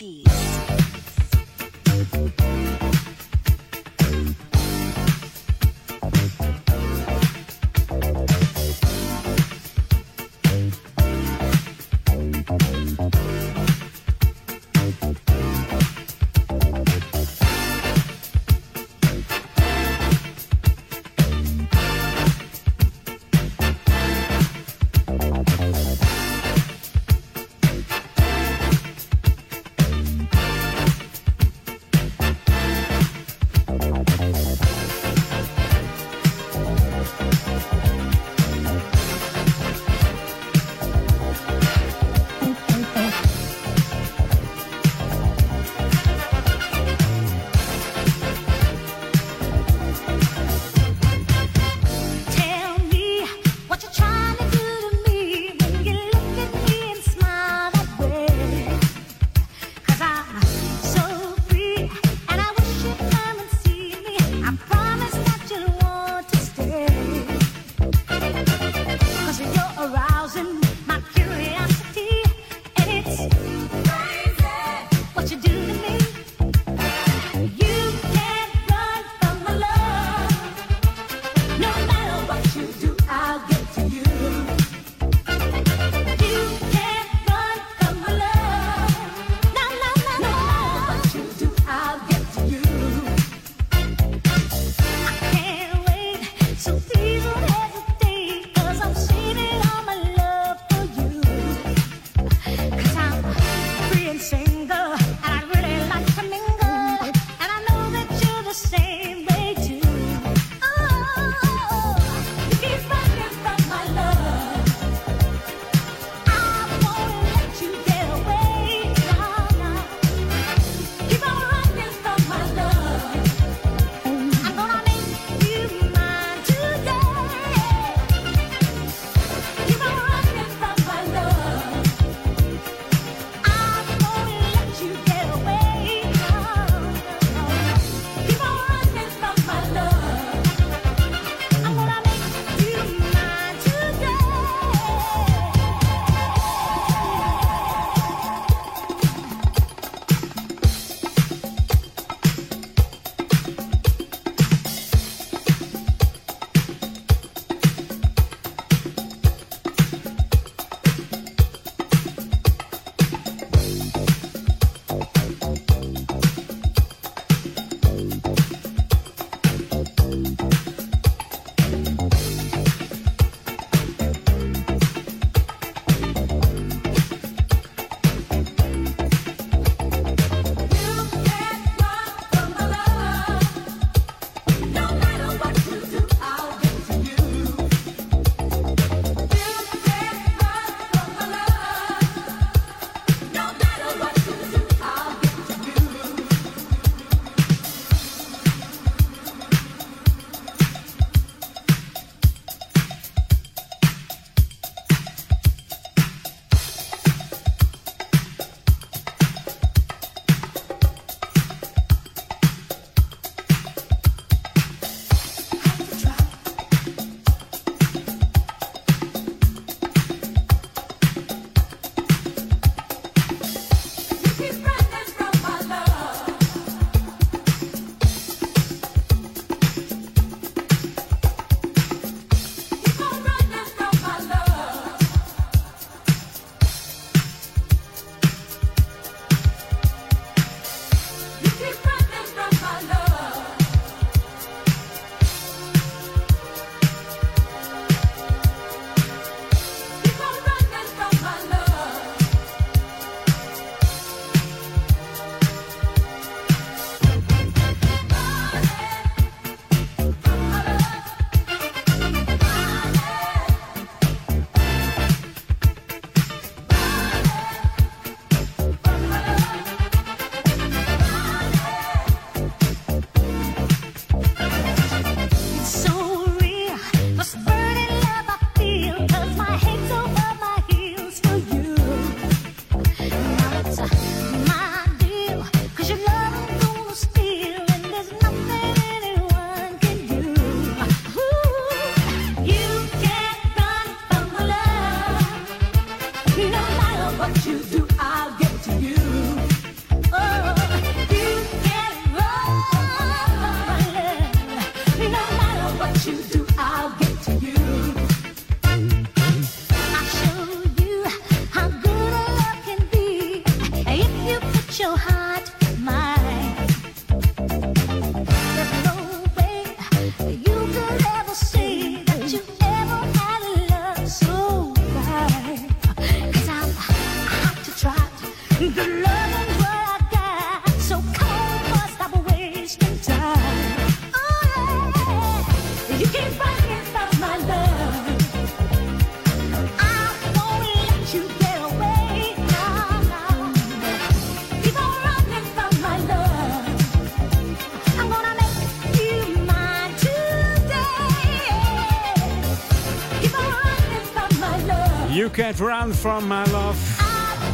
Can't Run From My Love.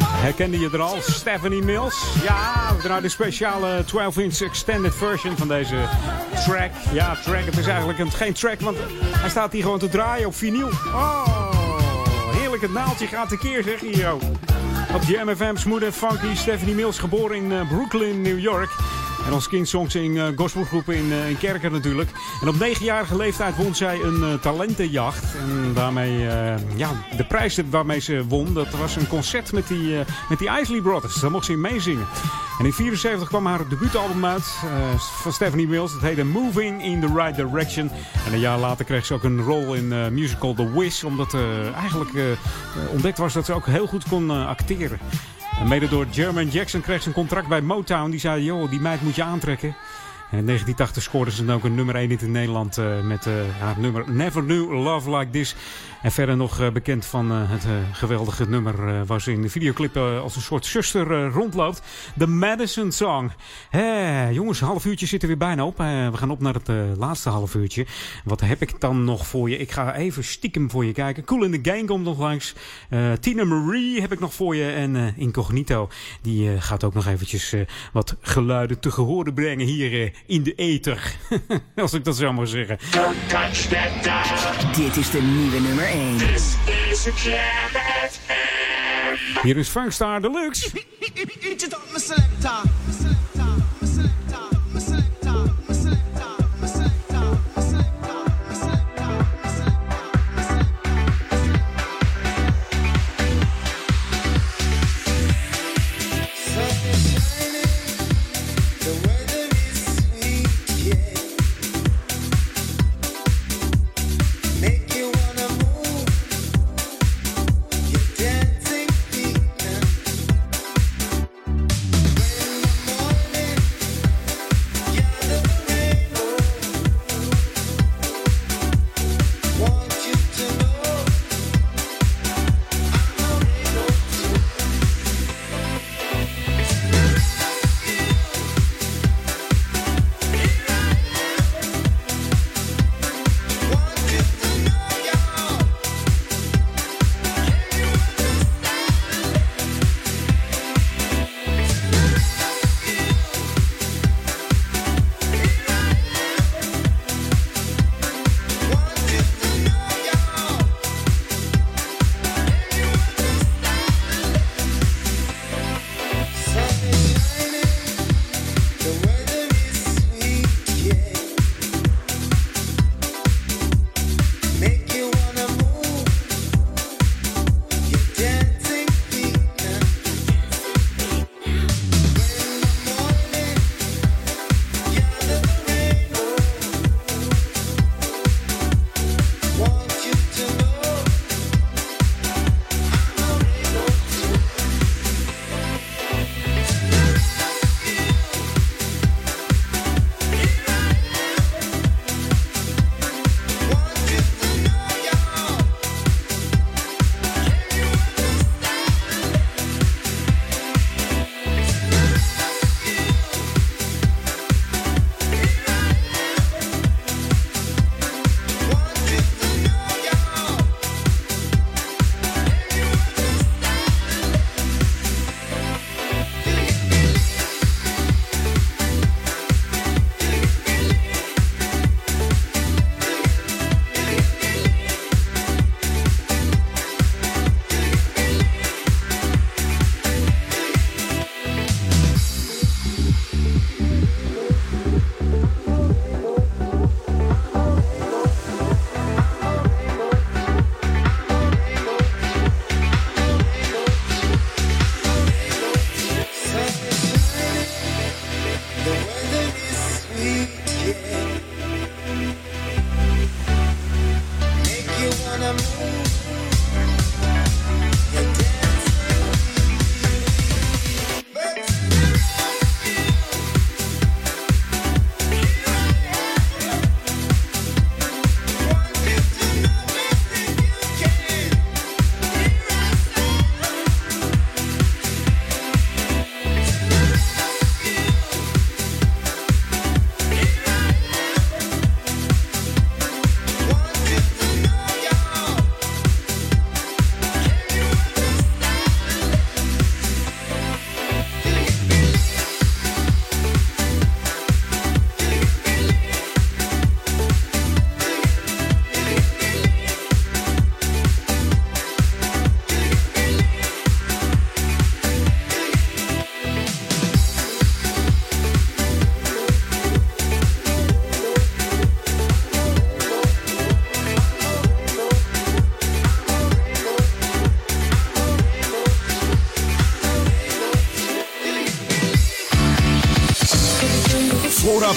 Herkende je er al? Stephanie Mills. Ja, we draaien de speciale 12-inch extended version van deze track. Ja, track. Het is eigenlijk een, geen track, want hij staat hier gewoon te draaien op vinyl. Oh, heerlijk. Het naaldje gaat tekeer, zeg hier ook. Op Jam FM, smooth en funky. Stephanie Mills, geboren in eh, Brooklyn, New York. En als kind zong ze in eh, gospelgroepen in, eh, natuurlijk. En op negenjarige leeftijd won zij een talentenjacht. En daarmee, eh, ja, de prijs waarmee ze won, dat was een concert met die, eh, met die Isley Brothers. Daar mocht ze in meezingen. En in 74 kwam haar debuutalbum uit eh, van Stephanie Mills. Het heette Moving in the Right Direction. En een jaar later kreeg ze ook een rol in eh musical The Wiz. Omdat eigenlijk ontdekt was dat ze ook heel goed kon acteren. En mede door Jermaine Jackson kreeg ze een contract bij Motown. Die zei, joh, die meid moet je aantrekken. En in 1980 scoorde ze dan ook een nummer 1 in Nederland eh, met eh, haar nummer Never Knew Love Like This. En verder nog eh, bekend van eh, het eh, geweldige nummer eh, waar ze in de videoclip eh, als een soort zuster eh, rondloopt. The Madison Song. Hé, jongens, een half uurtje zit er weer bijna op. Eh, we gaan op naar het eh, laatste half uurtje. Wat heb ik dan nog voor je? Ik ga even stiekem voor je kijken. Cool in the Gang komt nog langs. Eh, Tina Marie heb ik nog voor je. En eh, Incognito, die eh, gaat ook nog eventjes eh, wat geluiden te gehoren brengen hier eh, in de ether. Als ik dat zo mag zeggen. Dit is de nieuwe nummer 1. Hier is Funkstar Deluxe.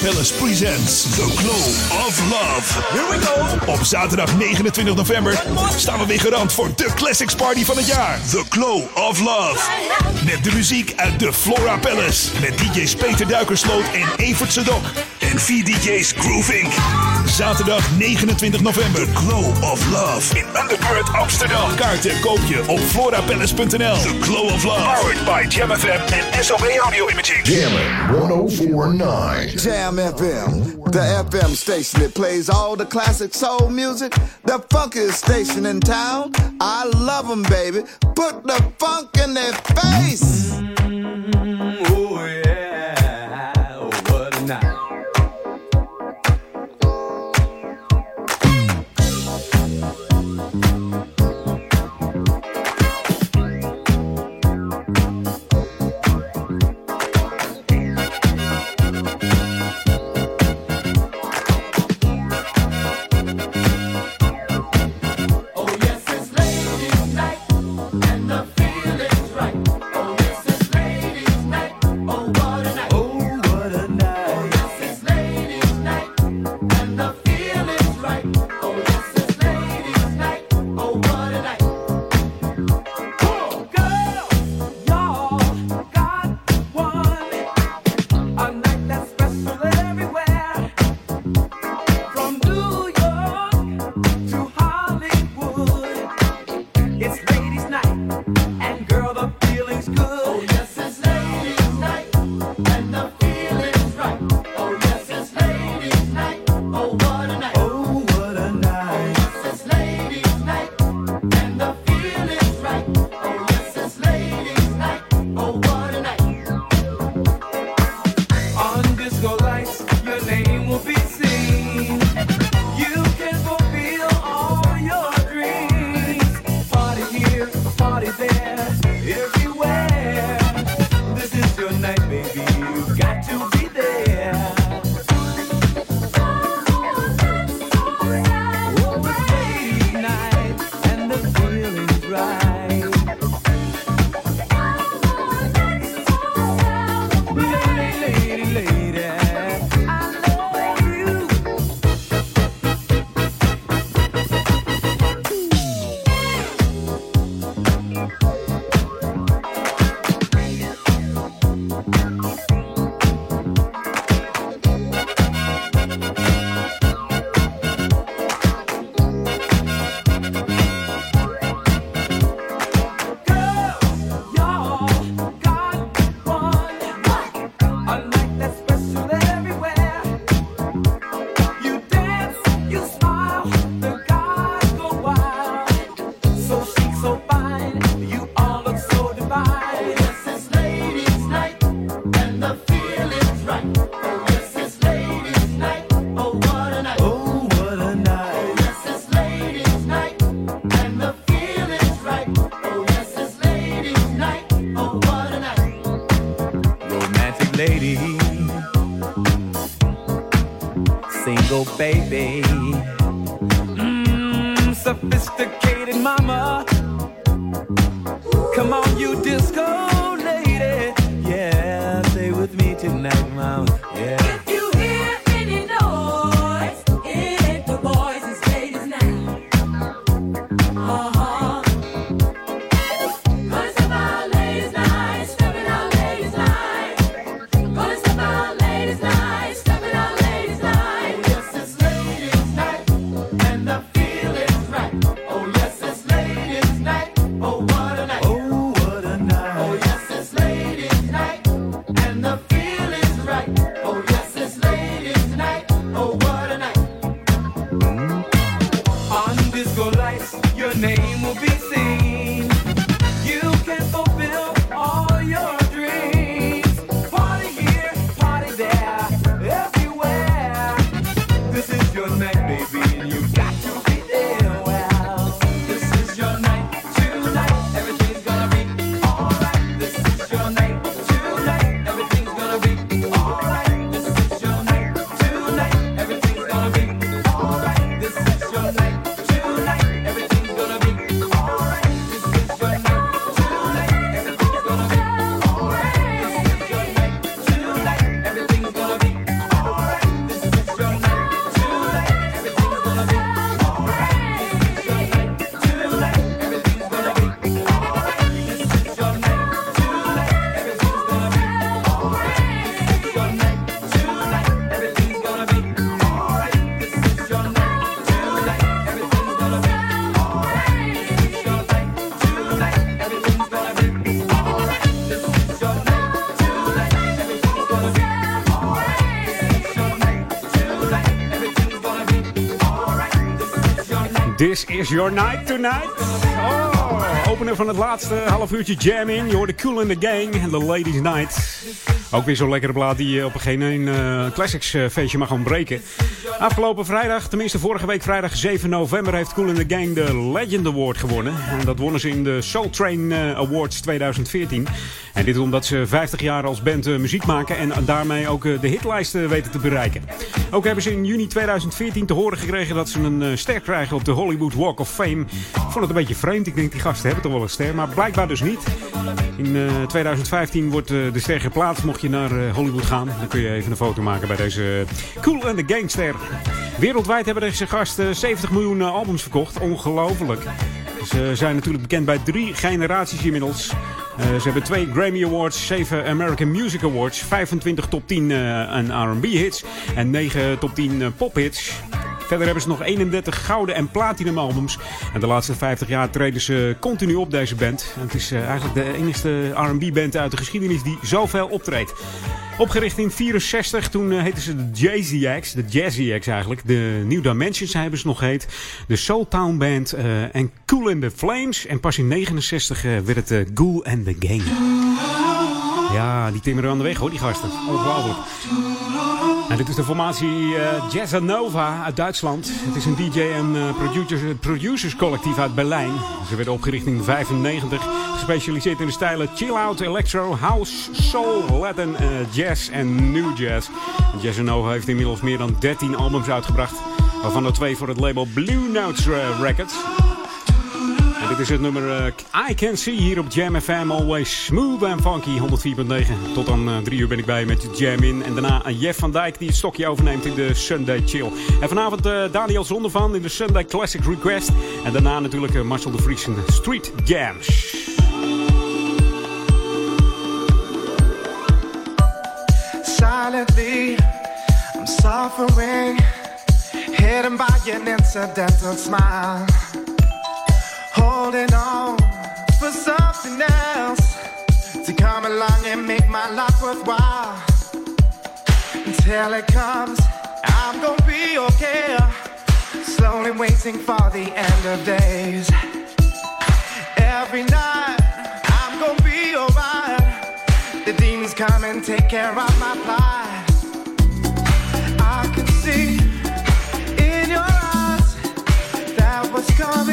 Palace presents The Glow of Love. Here we go. Op zaterdag 29 november staan we weer gerand voor de Classics Party van het jaar. The Glow of Love. Met de muziek uit de Flora Palace. Met DJ's Peter Duikersloot en Evert Sedok. En vier DJ's Grooving. Zaterdag 29 november. The Glow of Love in Underground Amsterdam. Kaarten koop je op florapalace.nl. The Glow of Love. Powered by Jam FM en SOB Audio Imaging. Jam 1049. Jam FM. The FM station that plays all the classic soul music. The funkiest station in town. I love them, baby. Put the funk in their face. This is your night tonight. Oh, opener van het laatste half uurtje jam in. Je hoorde Cool in the Gang en The Ladies Night. Ook weer zo'n lekkere plaat die je op een geen eh, Classics eh, feestje mag ontbreken. Afgelopen vrijdag, tenminste vorige week vrijdag 7 november, heeft Cool in the Gang de Legend Award gewonnen. En dat wonnen ze in de Soul Train eh, Awards 2014. En dit omdat ze 50 jaar als band eh, muziek maken en daarmee ook eh, de hitlijsten weten te bereiken. Ook hebben ze in juni 2014 te horen gekregen dat ze een eh, ster krijgen op de Hollywood Walk of Fame. Ik vond het een beetje vreemd. Ik denk die gasten hebben toch wel een ster, maar blijkbaar dus niet. In eh, 2015 wordt eh, de ster geplaatst. Mocht je naar eh, Hollywood gaan, dan kun je even een foto maken bij deze Cool and the Gangster. Wereldwijd hebben deze gasten 70 miljoen eh, albums verkocht. Ongelooflijk. Ze zijn natuurlijk bekend bij drie generaties inmiddels. Eh, ze hebben twee Grammy Awards, 7 American Music Awards, 25 top 10 eh, en R&B hits en 9 top 10 eh, pophits. Verder hebben ze nog 31 gouden en platinum albums. En de laatste 50 jaar treden ze continu op deze band. Het is eh, eigenlijk de enige R&B band uit de geschiedenis die zoveel optreedt. Opgericht in 64, toen uh, heten ze de Jazzy Acts, de Jazzy Acts eigenlijk. De New Dimensions hebben ze nog heet. De Soul Town Band eh, en Cool in the Flames. En pas in 69 eh, werd het uh, Ghoul and the Gang. Ja, die timmeren aan de weg hoor, die gasten. Ongelooflijk. Dit is de formatie uh, uit Duitsland. Het is een DJ en uh, producers, producers collectief uit Berlijn. Ze werden opgericht in 1995. Gespecialiseerd in de stijlen chill-out, electro, house, soul, Latin, uh, jazz en new jazz. Jazzanova heeft inmiddels meer dan 13 albums uitgebracht. Waarvan er twee voor het label Blue Notes Records. Dit is het nummer uh, I Can See hier op Jam FM. Always smooth and funky, 104.9. Tot dan uh, drie uur ben ik bij met Jam in. En daarna uh, Jeff van Dijk die het stokje overneemt in de Sunday Chill. En vanavond Daniel Zondervan in de Sunday Classic Request. En daarna natuurlijk Marcel de Vries de Street Jams. Silently, I'm suffering. Hidden by an incidental smile. Holding on for something else to come along and make my life worthwhile. Until it comes, I'm gonna be okay. Slowly waiting for the end of days. Every night, I'm gonna be alright. The demons come and take care of my plight. I can see in your eyes that what's coming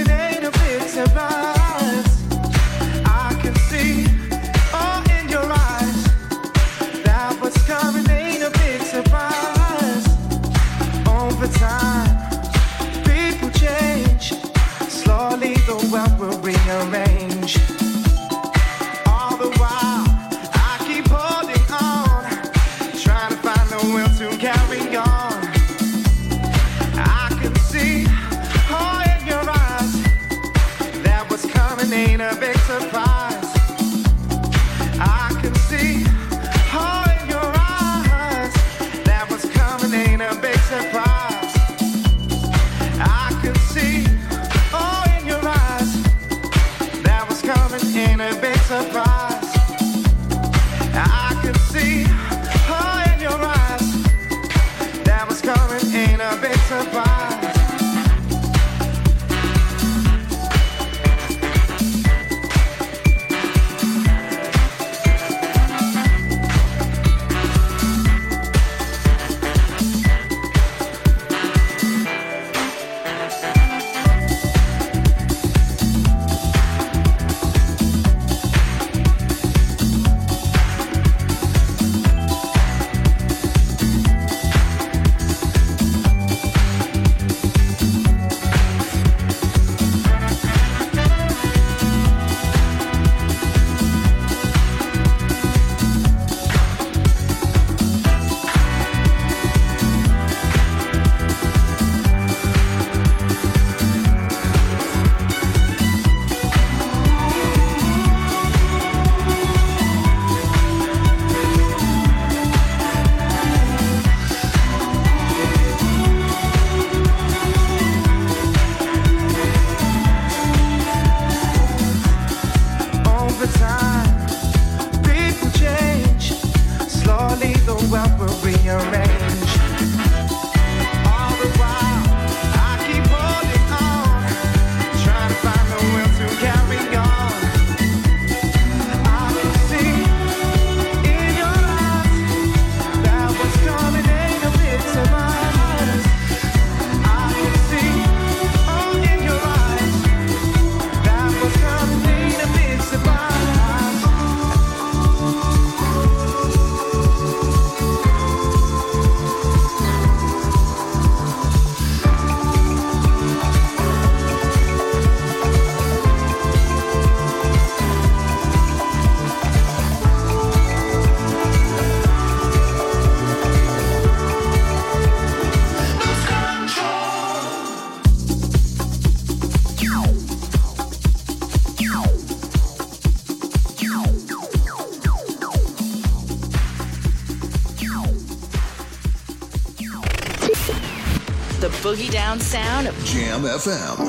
boogie down sound of Jam FM.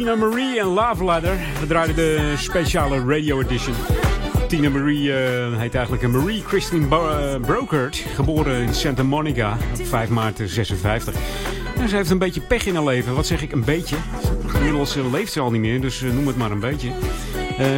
Tina Marie en Love. We draaiden de speciale radio edition. Tina Marie eh, heet eigenlijk een Marie Christine Bo eh, Brokert. Geboren in Santa Monica op 5 maart 56. En ze heeft een beetje pech in haar leven. Wat zeg ik, een beetje? Inmiddels eh, leeft ze al niet meer, dus noem het maar een beetje.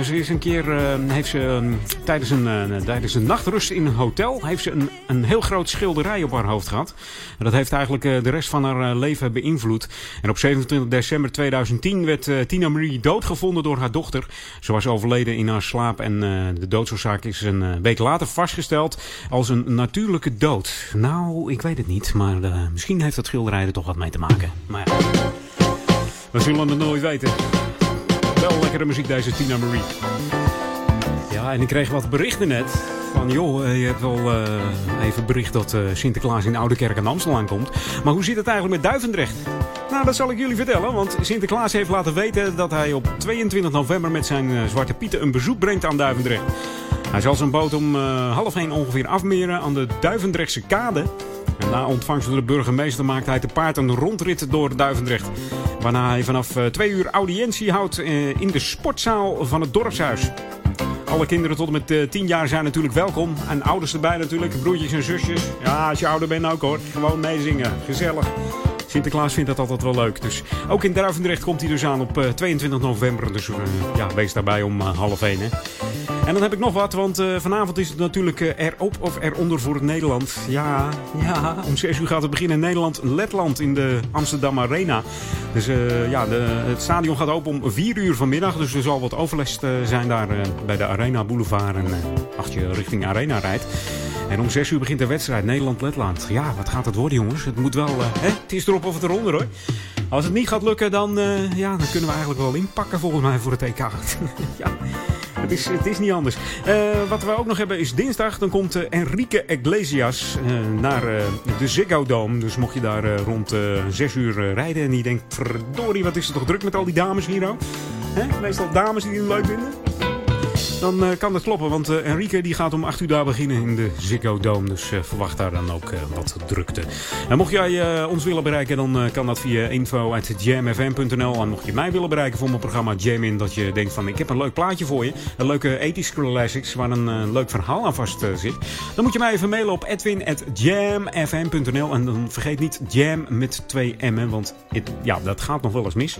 Ze is een keer, heeft ze eh, tijdens, een, tijdens een nachtrust in een hotel, heeft ze een, een heel groot schilderij op haar hoofd gehad. Dat heeft eigenlijk eh, de rest van haar eh, leven beïnvloed. En op 27 december 2010 werd eh, Tina Marie doodgevonden door haar dochter. Ze was overleden in haar slaap en de doodsoorzaak is een week later vastgesteld als een natuurlijke dood. Nou, ik weet het niet, maar misschien heeft dat schilderij er toch wat mee te maken. Maar ja, we zullen het nooit weten. Wel lekkere muziek deze Tina Marie. Ja, en ik kreeg wat berichten net. Joh, eh, je hebt wel eh, even bericht dat eh, Sinterklaas in Oude Kerk aan Amstel aankomt. Maar hoe zit het eigenlijk met Duivendrecht? Nou, dat zal ik jullie vertellen. Want Sinterklaas heeft laten weten dat hij op 22 november met zijn Zwarte Pieten een bezoek brengt aan Duivendrecht. Hij zal zijn boot om half één ongeveer afmeren aan de Duivendrechtse kade. En na ontvangst door de burgemeester maakt hij te paard een rondrit door Duivendrecht. Waarna hij vanaf twee uur audiëntie houdt in de sportzaal van het dorpshuis. Alle kinderen tot en met eh, 10 jaar zijn natuurlijk welkom. En ouders erbij natuurlijk, broertjes en zusjes. Ja, als je ouder bent ook hoor. Gewoon meezingen. Gezellig. Sinterklaas vindt dat altijd wel leuk. Dus ook in Duivendrecht komt hij dus aan op eh, 22 november. Dus eh, ja, wees daarbij om eh, half 1. Hè. En dan heb ik nog wat, want eh, vanavond is het natuurlijk eh, erop of eronder voor Nederland. Ja, ja, om 6 uur gaat het beginnen. Nederland-Letland in de Amsterdam Arena. Dus eh, ja, de, het stadion gaat open om 4 uur vanmiddag. Dus er zal wat overlast eh, zijn daar eh, bij de Arena Boulevard. En eh, als je richting Arena rijdt. En om 6 uur begint de wedstrijd Nederland-Letland. Ja, wat gaat het worden, jongens? Het moet wel. eh? Het is erop of het eronder hoor. Als het niet gaat lukken, dan, eh, ja, dan kunnen we eigenlijk wel inpakken volgens mij voor het EK. ja. Het is, het is niet anders. Eh, wat we ook nog hebben is dinsdag. Dan komt Enrique Iglesias naar de Ziggo Dome. Dus mocht je daar rond eh 6 uur rijden en je denkt... Verdorie, wat is het toch druk met al die dames hier nou? Meestal dames die het leuk vinden. Dan eh, kan dat kloppen, want eh, Enrique die gaat om 8 uur daar beginnen in de Ziggo Dome. Dus eh, verwacht daar dan ook wat drukte. En mocht jij ons willen bereiken, dan kan dat via info.jamfm.nl. En mocht je mij willen bereiken voor mijn programma Jam In, dat je denkt van ik heb een leuk plaatje voor je. Een leuke 80s classics waar een leuk verhaal aan vast zit. Dan moet je mij even mailen op edwin.jamfm.nl. En dan vergeet niet jam met twee m'en, want ja, dat gaat nog wel eens mis.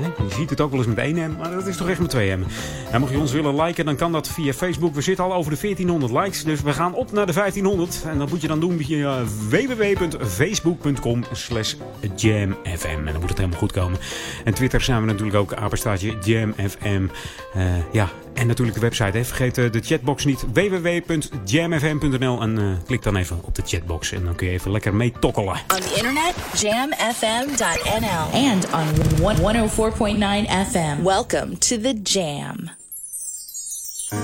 Je ziet het ook wel eens met één m, maar dat is toch echt met twee m. En mocht je ons willen liken, dan kan dat via Facebook. We zitten al over de 1400 likes, dus we gaan op naar de 1500. En dat moet je dan doen via www.facebook.com slash jamfm. En dan moet het helemaal goed komen. En Twitter zijn we natuurlijk ook apenstaatje jamfm. Eh, ja, en natuurlijk de website. Hè. Vergeet eh, de chatbox niet. www.jamfm.nl En eh, klik dan even op de chatbox. En dan kun je even lekker mee tokkelen. On the internet, jamfm.nl. And on 104.9 FM. Welcome to the Jam. Come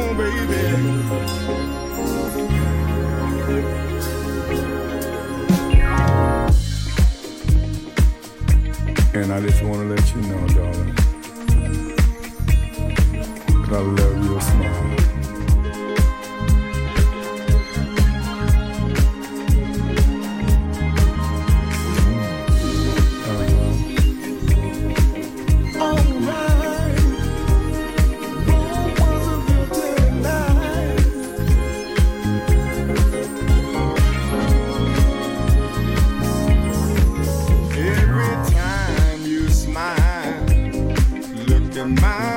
on, baby. And I just want to let you know, darling, that I love your smile. Looking my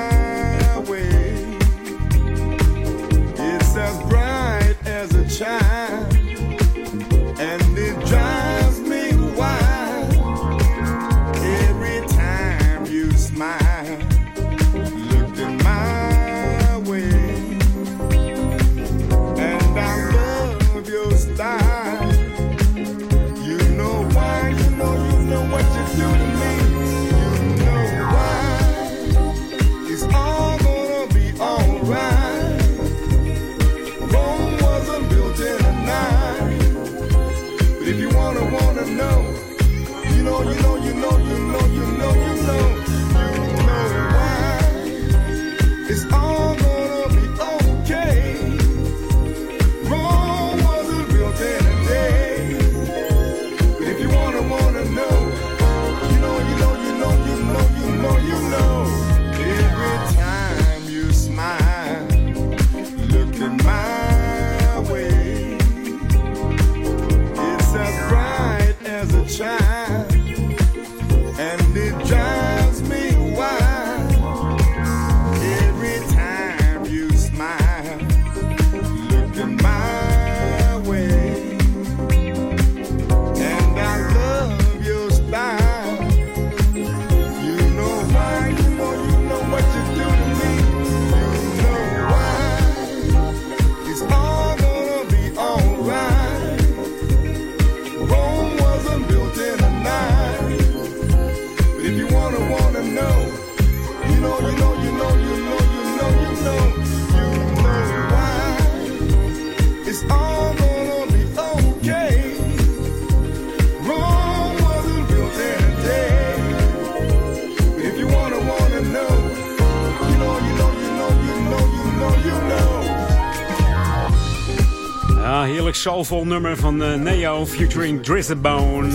Soulvol nummer van eh, Neo featuring Drizzabone.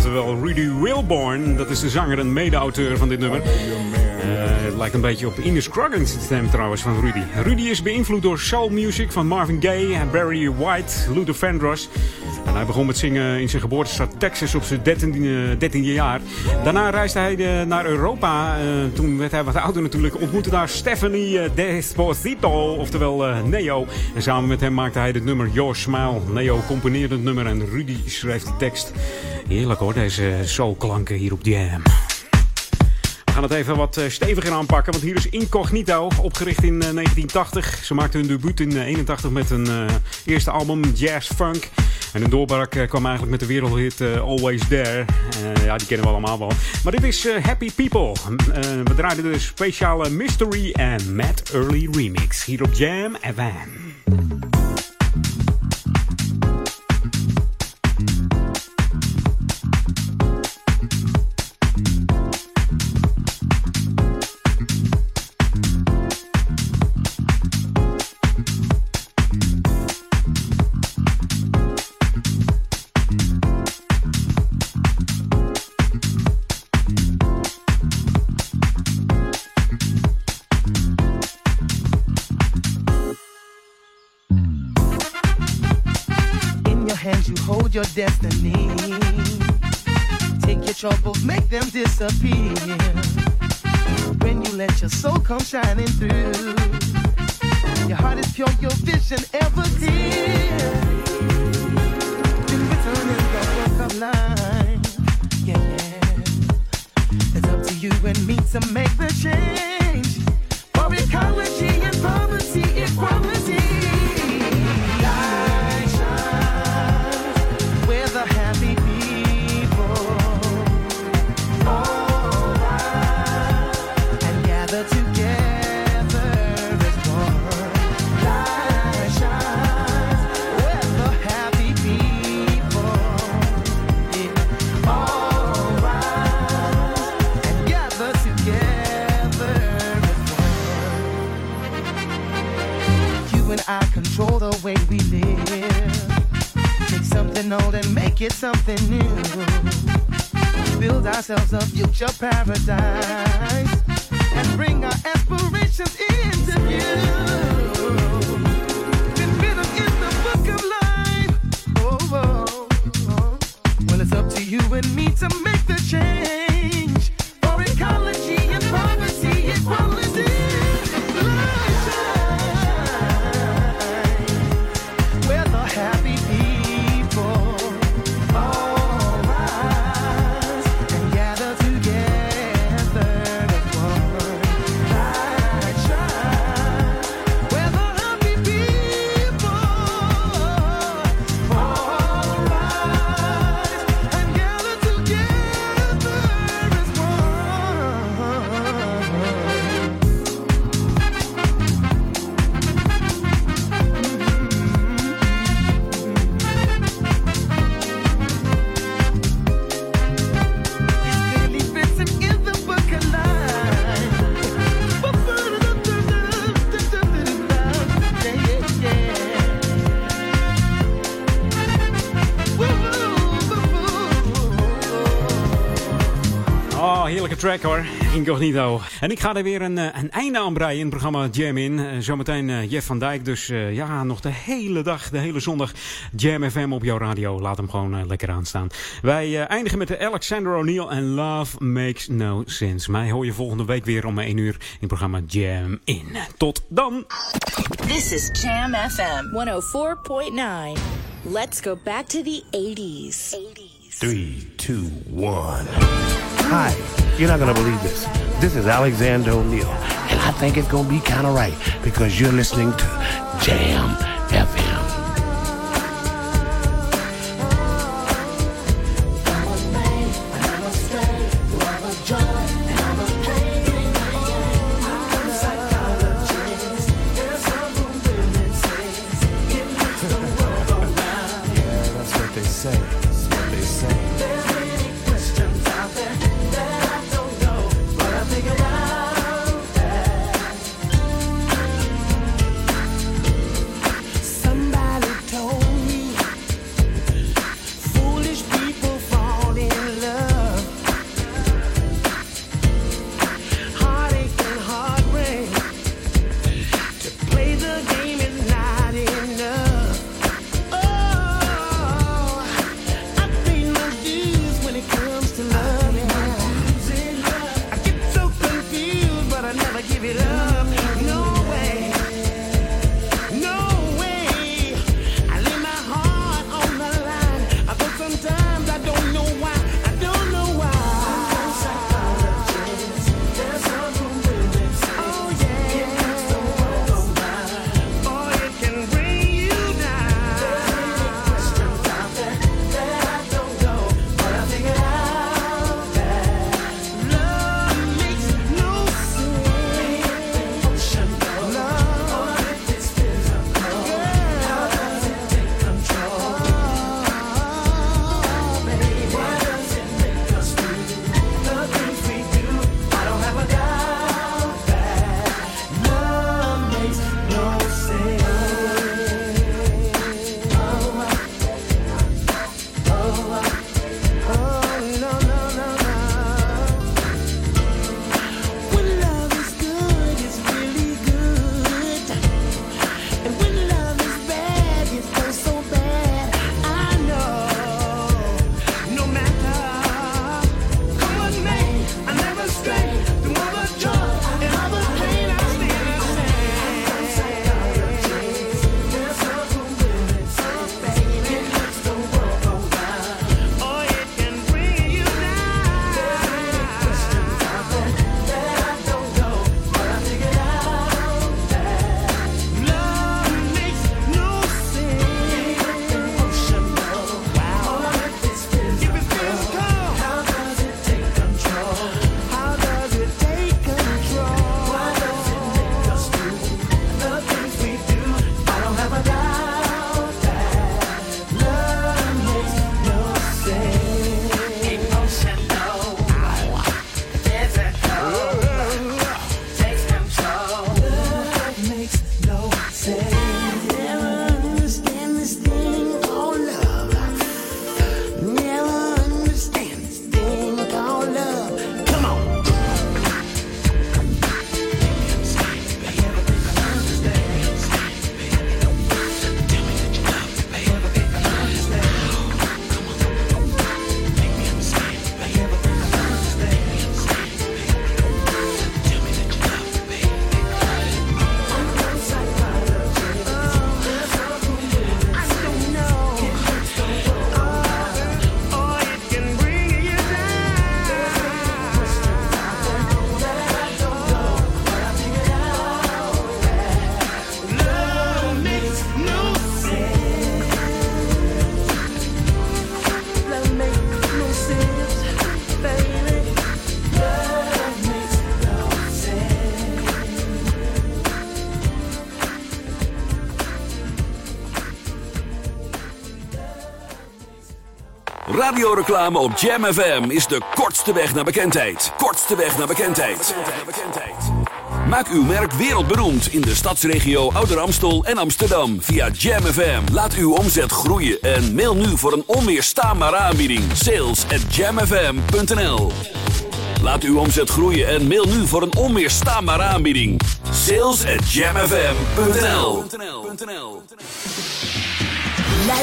Terwijl Rudy Wilborn, dat is de zanger en mede-auteur van dit nummer. Eh, het lijkt een beetje op Ines Scroggins, de stem trouwens van Rudy. Rudy is beïnvloed door soul music van Marvin Gaye, Barry White, Luther Vandross. Hij begon met zingen in zijn geboortestad Texas op zijn 13e, 13e jaar. Daarna reisde hij naar Europa. Eh, toen werd hij wat ouder natuurlijk. Ontmoette daar Stephanie eh, Desposito, oftewel eh, Neo. En samen met hem maakte hij het nummer Your Smile. Neo componeerde het nummer en Rudy schreef de tekst. Heerlijk hoor, deze soulklanken hier op Jam. We gaan het even wat steviger aanpakken, want hier is Incognito, opgericht in eh, 1980. Ze maakten hun debuut in eh, 81 met een eerste album, Jazz Funk. En hun doorbraak eh, kwam eigenlijk met de wereldhit eh, Always There. Eh, ja, die kennen we allemaal wel. Maar dit is Happy People. We draaiden de speciale Mystery en Matt Early remix hier op Jam FM. Make them disappear. When you let your soul come shining through, your heart is pure, your vision ever clear. Been written in the book of. Yeah, yeah. It's up to you and me to make the change. For ecology Something old and make it something new. Build ourselves a future paradise and bring our aspirations into view. Been written in the book of life. Oh, oh, oh. Well, it's up to you and me to make the change track hoor. Incognito. En ik ga er weer een, eh, een einde aan breien in het programma Jam In. Eh, zometeen eh, Jeff van Dijk. Dus ja, nog de hele dag, de hele zondag Jam FM op jouw radio. Laat hem gewoon lekker aanstaan. Wij eindigen met de Alexander O'Neill en Love Makes No Sense. Mij hoor je volgende week weer om 1 uur in het programma Jam In. Tot dan. This is Jam FM 104.9. Let's go back to the 80s. 80s. 3, 2, 1. Hi, You're not going to believe this. This is Alexander O'Neill, and I think it's going to be kind of right because you're listening to Jam Radioreclame op Jam FM is de kortste weg naar bekendheid. Kortste weg naar bekendheid. Maak uw merk wereldberoemd in de stadsregio Ouder Amstel en Amsterdam via Jam FM. Laat uw omzet groeien en mail nu voor een onweerstaanbare aanbieding. Sales at jamfm.nl Laat uw omzet groeien en mail nu voor een onweerstaanbare aanbieding. Sales at jamfm.nl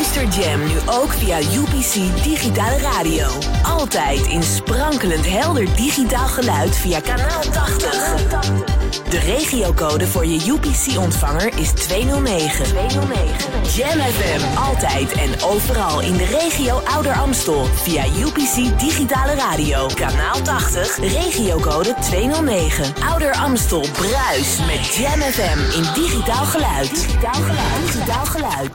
Luister Jam nu ook via UPC Digitale Radio. Altijd in sprankelend helder digitaal geluid via kanaal 80. De regiocode voor je UPC-ontvanger is 209. 209. Jam FM, altijd en overal in de regio Ouder Amstel via UPC Digitale Radio. Kanaal 80, regiocode 209. Ouder Amstel bruis met Jam FM in digitaal geluid. Digitaal geluid. Digitaal geluid.